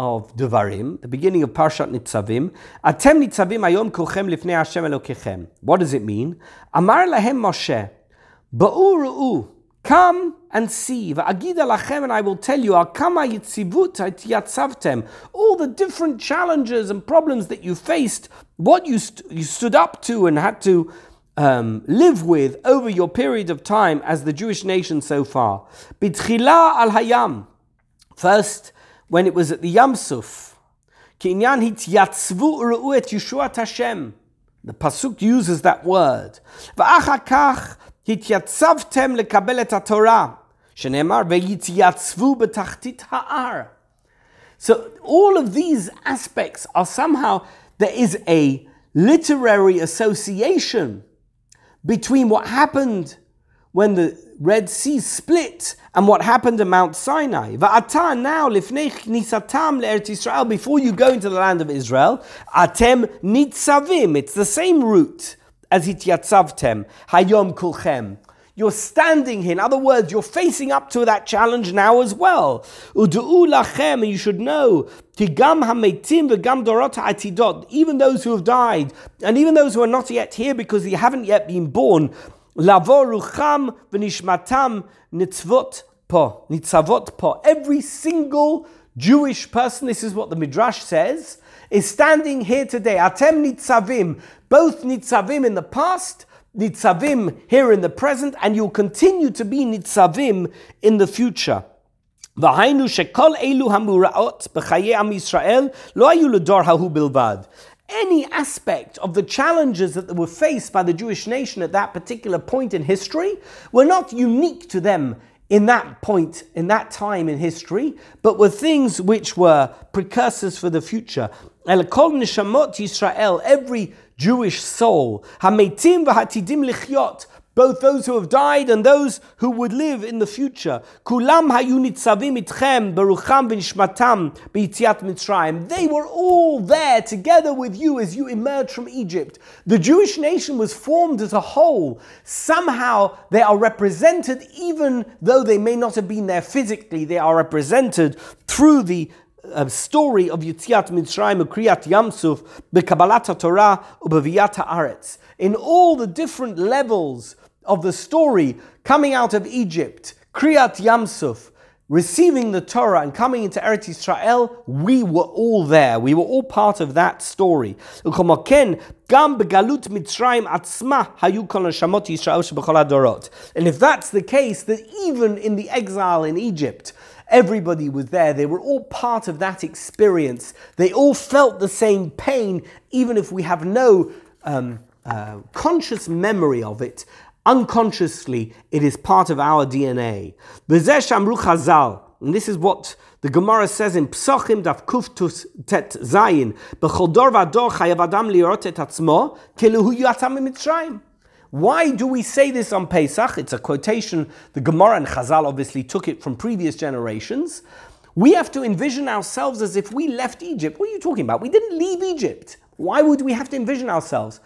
of Devarim, the beginning of Parshat Nitzavim. Atem Nitzavim ayom kulchem lifnei Hashem Elokechem. What does it mean? Amar lahem Moshe, ba'u ru'u, come and see. Va'agida lachem, and I will tell you, kama yitzivut yatzavtem. All the different challenges and problems that you faced, what you, st- you stood up to and had to um, live with over your period of time as the Jewish nation so far. Bitchila al hayam. First, when it was at the Yam Suf. Kinyan hityatzvu ru'et Yeshuat Hashem. The pasuk uses that word. So all of these aspects are somehow, there is a literary association between what happened when the Red Sea split and what happened at Mount Sinai. Va'ata now lifnei nisatam Israel. Before you go into the land of Israel, atem nitzavim. It's the same root as hityatzavtem. Hayom kulchem. You're standing here. In other words, you're facing up to that challenge now as well. Udu'u lachem, and you should know, tigam hametim v'gam dorot even those who have died, and even those who are not yet here because they haven't yet been born, Lavo rucham v'nishmatam nitzvot po, nitzavot po. Every single Jewish person, this is what the Midrash says, is standing here today. Atem nitzavim, both nitzavim in the past, nitzavim here in the present, and you'll continue to be nitzavim in the future. והיינו שכל אלו המוראות בחיי עם ישראל לא היו לדור ההוא בלבד any aspect of the challenges that were faced by the Jewish nation at that particular point in history were not unique to them in that point, in that time in history, but were things which were precursors for the future. El kol nishamot Yisrael, every Jewish soul, hametim v'hatidim lichyot, both those who have died and those who would live in the future. Kulam. They were all there together with you as you emerged from Egypt. The Jewish nation was formed as a whole. Somehow they are represented, even though they may not have been there physically, they are represented through the uh, story of Yitziat Mitzrayim, Kriyat Yamsuf, Bekabalat Torah, Ubaviyat Haaretz. In all the different levels of the story coming out of Egypt, Kriyat Yamsuf, receiving the Torah and coming into Eretz Israel, we were all there. We were all part of that story. And if that's the case, that even in the exile in Egypt, everybody was there. They were all part of that experience. They all felt the same pain, even if we have no um, uh, conscious memory of it unconsciously, it is part of our DNA. And this is what the Gemara says in Psochim Daf Kuftus Tet Zayin. B'chol dor v'ador chayav adam mitzrayim. Why do we say this on Pesach? It's a quotation. The Gemara and Chazal obviously took it from previous generations. We have to envision ourselves as if we left Egypt. What are you talking about? We didn't leave Egypt. Why would we have to envision ourselves?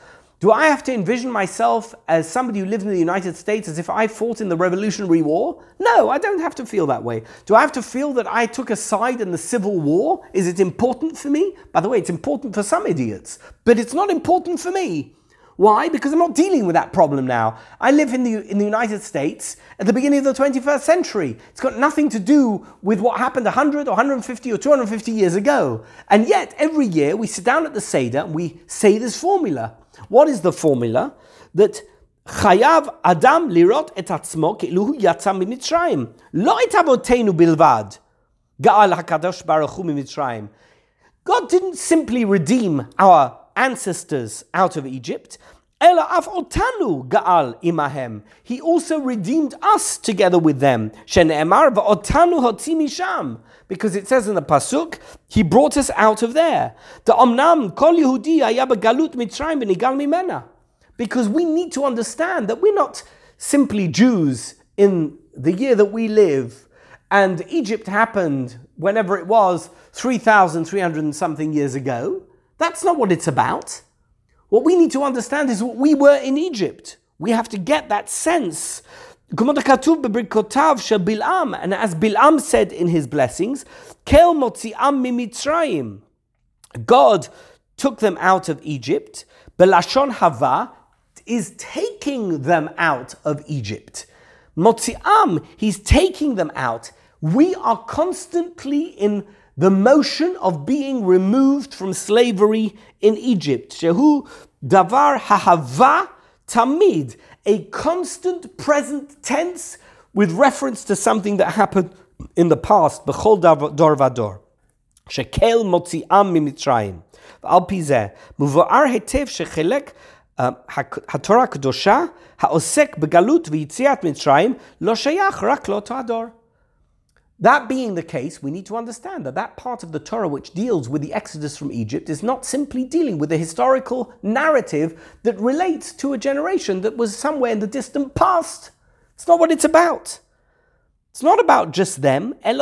Do I have to envision myself as somebody who lives in the United States as if I fought in the Revolutionary War? No, I don't have to feel that way. Do I have to feel that I took a side in the Civil War? Is it important for me? By the way, it's important for some idiots, but it's not important for me. Why? Because I'm not dealing with that problem now. I live in the, in the United States at the beginning of the 21st century. It's got nothing to do with what happened 100 or 150 or 250 years ago. And yet, every year we sit down at the Seder and we say this formula. What is the formula? That חייב אדם לראות את עצמו כאילו הוא יצא ממצרים. לא את אבותינו בלבד. גאל הקדוש ברוך הוא ממצרים. God didn't simply redeem our ancestors out of Egypt, He also redeemed us together with them. Because it says in the pasuk, he brought us out of there. Because we need to understand that we're not simply Jews in the year that we live, and Egypt happened whenever it was 3,300 and something years ago. That's not what it's about. What we need to understand is what we were in Egypt. We have to get that sense. And as Bilam said in his blessings. God took them out of Egypt. Belashon hava is taking them out of Egypt. Motzi'am, he's taking them out. We are constantly in the motion of being removed from slavery in Egypt. Shehu davar hahava tamid, a constant present tense with reference to something that happened in the past. Bechol dor vador. Shekel motzi'am mimitzrayim. ועל פי זה, מבואר היטב שחלק התורה הקדושה העוסק בגלות ויציאת מצרים לא שייך רק לאותו הדור. That being the case, we need to understand that that part of the Torah which deals with the exodus from Egypt is not simply dealing with a historical narrative that relates to a generation that was somewhere in the distant past. It's not what it's about. It's not about just them. It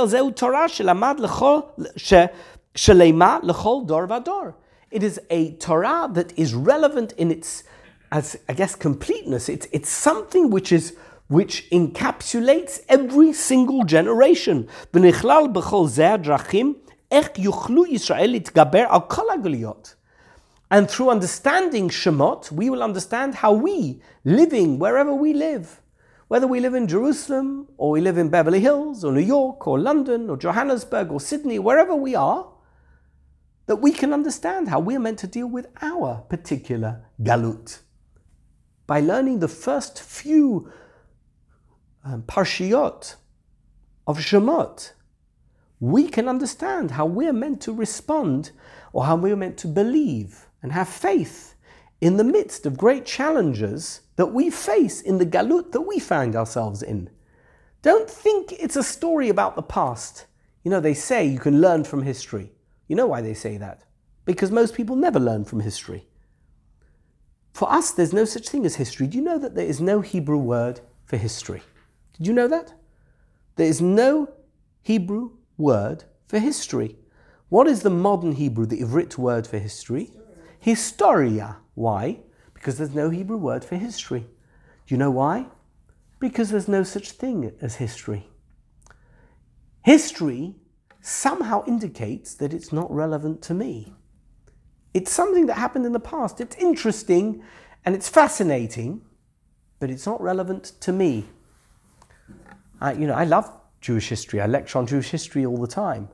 is a Torah that is relevant in its, as I guess, completeness. It's, it's something which is which encapsulates every single generation. And through understanding Shemot, we will understand how we, living wherever we live, whether we live in Jerusalem or we live in Beverly Hills or New York or London or Johannesburg or Sydney, wherever we are, that we can understand how we are meant to deal with our particular galut. By learning the first few um, parshiot of Shemot, we can understand how we're meant to respond or how we're meant to believe and have faith in the midst of great challenges that we face in the galut that we find ourselves in. Don't think it's a story about the past. You know, they say you can learn from history. You know why they say that? Because most people never learn from history. For us, there's no such thing as history. Do you know that there is no Hebrew word for history? Did you know that? There is no Hebrew word for history. What is the modern Hebrew, the Ivrit word for history? Historia. Why? Because there's no Hebrew word for history. Do you know why? Because there's no such thing as history. History somehow indicates that it's not relevant to me. It's something that happened in the past. It's interesting and it's fascinating, but it's not relevant to me. I, you know, I love Jewish history. I lecture on Jewish history all the time.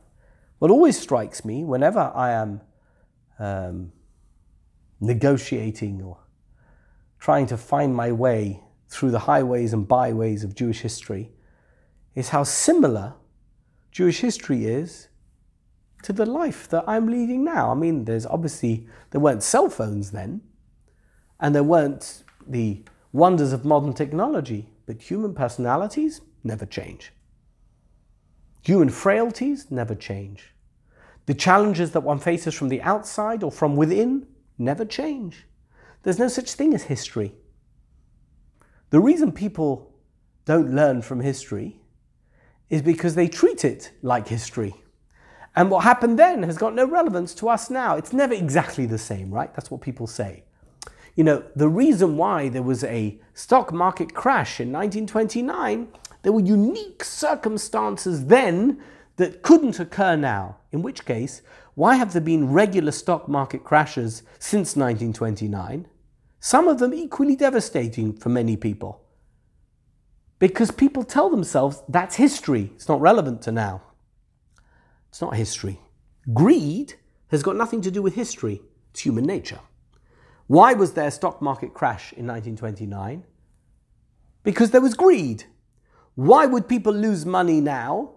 What always strikes me whenever I am um, negotiating or trying to find my way through the highways and byways of Jewish history is how similar Jewish history is to the life that I'm leading now. I mean, there's obviously, there weren't cell phones then, and there weren't the wonders of modern technology, but human personalities, never change. Human frailties never change. The challenges that one faces from the outside or from within never change. There's no such thing as history. The reason people don't learn from history is because they treat it like history. And what happened then has got no relevance to us now. It's never exactly the same, right? That's what people say. You know, the reason why there was a stock market crash in 1929 there were unique circumstances then that couldn't occur now. In which case, why have there been regular stock market crashes since 1929? Some of them equally devastating for many people. Because people tell themselves that's history, it's not relevant to now. It's not history. Greed has got nothing to do with history, it's human nature. Why was there a stock market crash in 1929? Because there was greed. Why would people lose money now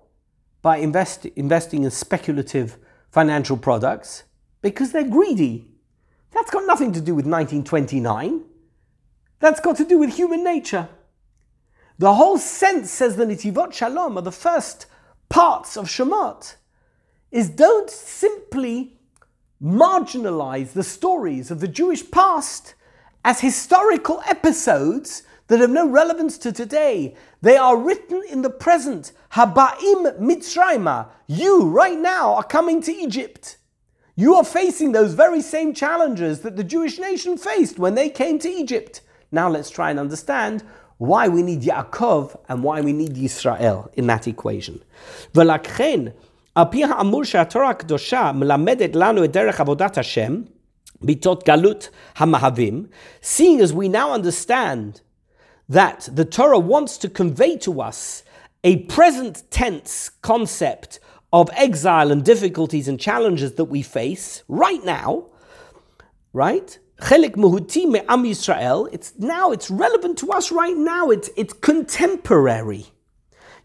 by invest, investing in speculative financial products? Because they're greedy. That's got nothing to do with 1929. That's got to do with human nature. The whole sense, says the Nitivot Shalom, are the first parts of Shemot, is don't simply marginalize the stories of the Jewish past as historical episodes that have no relevance to today. They are written in the present. Haba'im Mitzrayma. You, right now, are coming to Egypt. You are facing those very same challenges that the Jewish nation faced when they came to Egypt. Now let's try and understand why we need Yaakov and why we need Yisrael in that equation. ולכן, על פי האמור שהתורה הקדושה מלמדת לנו את דרך עבודת השם, ביתות גלות המהווים, seeing as we now understand that the Torah wants to convey to us a present tense concept of exile and difficulties and challenges that we face right now, right? Chelik Muhuti Me'am Yisrael, it's now, it's relevant to us right now, it's, it's contemporary.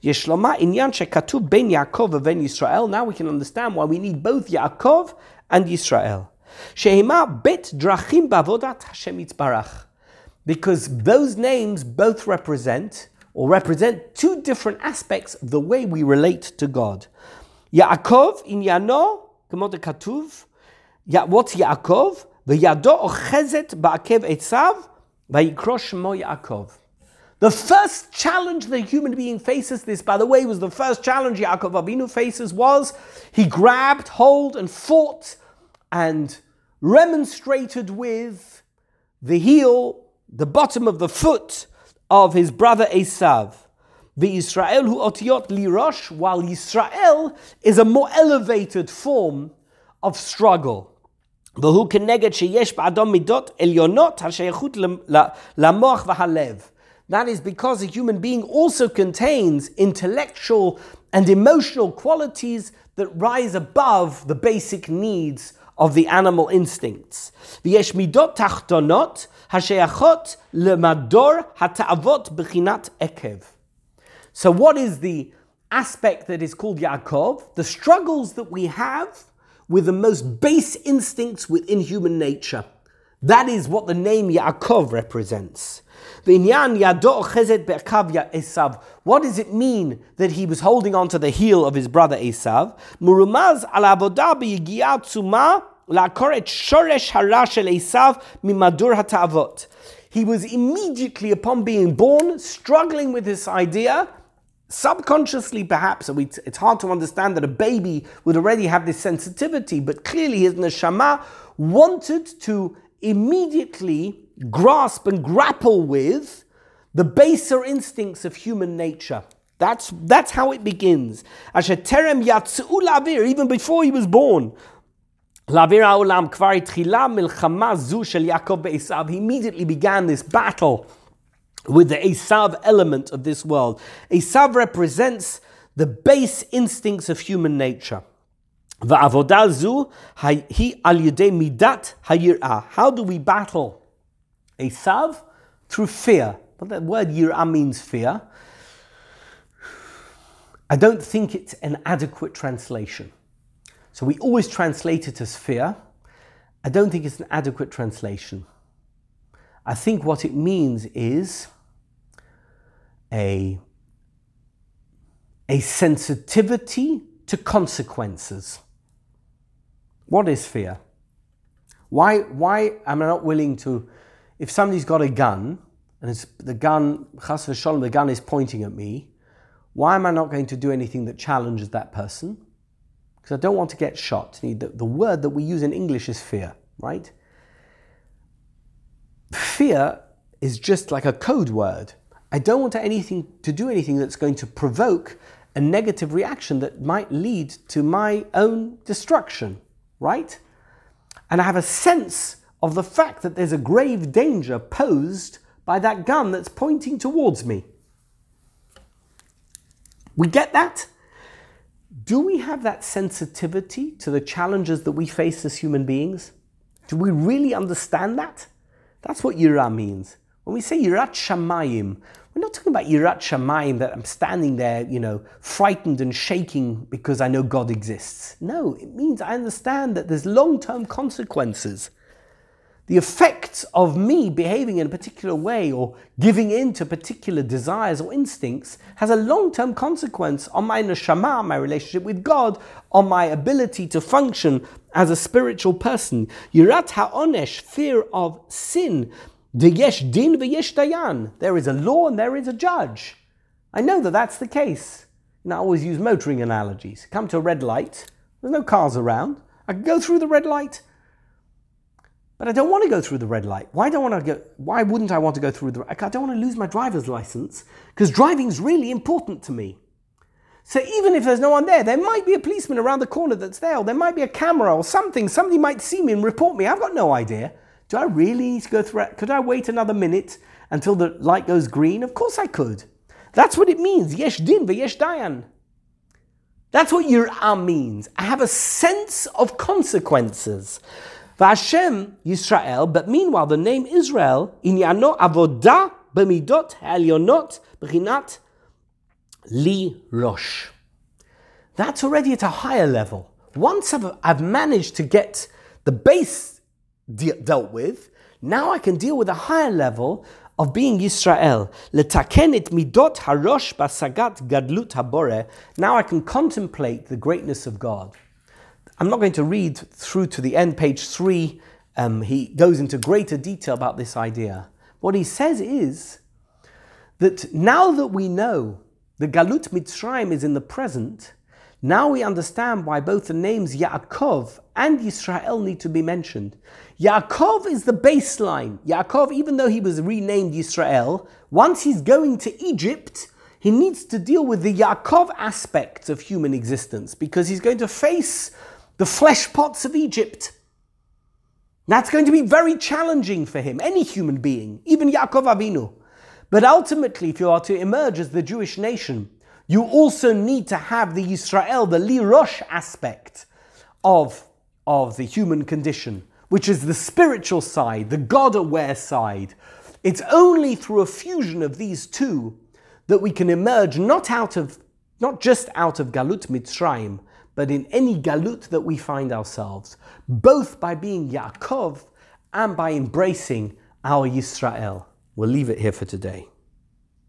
Yeshloma inyan shekatuv ben Yaakov ben Yisrael. Now we can understand why we need both Yaakov and Yisrael. Shehima bet drachim bavodat Hashem Yitzbarach because those names both represent or represent two different aspects of the way we relate to God. Yaakov in Yano, Gemota Katuv, ya, what's Yaakov? The Yado Ochezet Ba'akev Etzav, Vayikrosh Mo Yaakov. The first challenge the human being faces this, by the way, was the first challenge Yaakov Avinu faces was he grabbed hold and fought and remonstrated with the heel the bottom of the foot of his brother Esav. The Israel who otiot lirosh, while Israel is a more elevated form of struggle. והוא כנגד שיש באדום מידות עליונות השייכות למוח והלב. That is because a human being also contains intellectual and emotional qualities that rise above the basic needs of the animal instincts. V'yesh midot tachtonot hasheyachot lemador hata'avot b'chinat ekev. So what is the aspect that is called Yaakov? The struggles that we have with the most base instincts within human nature. That is what the name Yaakov represents. What does it mean that he was holding on to the heel of his brother Esav? Murumaz. He was immediately upon being born struggling with this idea subconsciously perhaps, it's hard to understand that a baby would already have this sensitivity, but clearly his neshama wanted to immediately grasp and grapple with the baser instincts of human nature. That's, that's how it begins. Even before he was born. He immediately began this battle with the Esav element of this world. Esav represents the base instincts of human nature. How do we battle Esav? Through fear. But the word yirah means fear. I don't think it's an adequate translation. So we always translate it as fear. I don't think it's an adequate translation. I think what it means is a, a sensitivity to consequences. What is fear? Why, why am I not willing to, if somebody's got a gun and it's the gun, chas v'sholom, the gun is pointing at me, why am I not going to do anything that challenges that person? Because I don't want to get shot. The, the word that we use in English is fear, right? Fear is just like a code word. I don't want to anything to do anything that's going to provoke a negative reaction that might lead to my own destruction, right? And I have a sense of the fact that there's a grave danger posed by that gun that's pointing towards me. We get that? Do we have that sensitivity to the challenges that we face as human beings? Do we really understand that? That's what Yirah means. When we say Yirat Shamayim, we're not talking about Yirat Shamayim that I'm standing there, you know, frightened and shaking because I know God exists. No, it means I understand that there's long term consequences. The effects of me behaving in a particular way or giving in to particular desires or instincts has a long term consequence on my neshama, my relationship with God, on my ability to function as a spiritual person. Yirat ha'onesh, fear of sin. Yesh din v'yesh dayan. There is a law and there is a judge. I know that that's the case. And I always use motoring analogies. Come to a red light, there's no cars around. I can go through the red light but I don't want to go through the red light. Why don't want to go? Why wouldn't I want to go through the? I don't want to lose my driver's license because driving is really important to me. So even if there's no one there, there might be a policeman around the corner that's there, or there might be a camera or something. Somebody might see me and report me. I've got no idea. Do I really need to go through? Could I wait another minute until the light goes green? Of course I could. That's what it means. Yesh din yesh dayan. That's what yir'ah uh, means. I have a sense of consequences. Vashem Yisrael, but meanwhile the name Israel, inyano avodah b'midot ha'elyonot b'chinat li rosh. That's already at a higher level. Once I've, I've managed to get the base de- dealt with, now I can deal with a higher level of being Yisrael. Letaken et midot harosh basagat gadlut habore. Now I can contemplate the greatness of God. I'm not going to read through to the end, page three. Um, he goes into greater detail about this idea. What he says is that now that we know the Galut Mitzrayim is in the present, now we understand why both the names Yaakov and Yisrael need to be mentioned. Yaakov is the baseline. Yaakov, even though he was renamed Yisrael, once he's going to Egypt, he needs to deal with the Yaakov aspects of human existence because he's going to face the flesh pots of Egypt. That's going to be very challenging for him, any human being, even Yaakov Avinu. But ultimately, if you are to emerge as the Jewish nation, you also need to have the Israel, the Lirosh aspect of, of the human condition, which is the spiritual side, the God aware side. It's only through a fusion of these two that we can emerge not out of, not just out of Galut Mitzrayim, but in any galut that we find ourselves, both by being Yaakov and by embracing our Yisrael. We'll leave it here for today.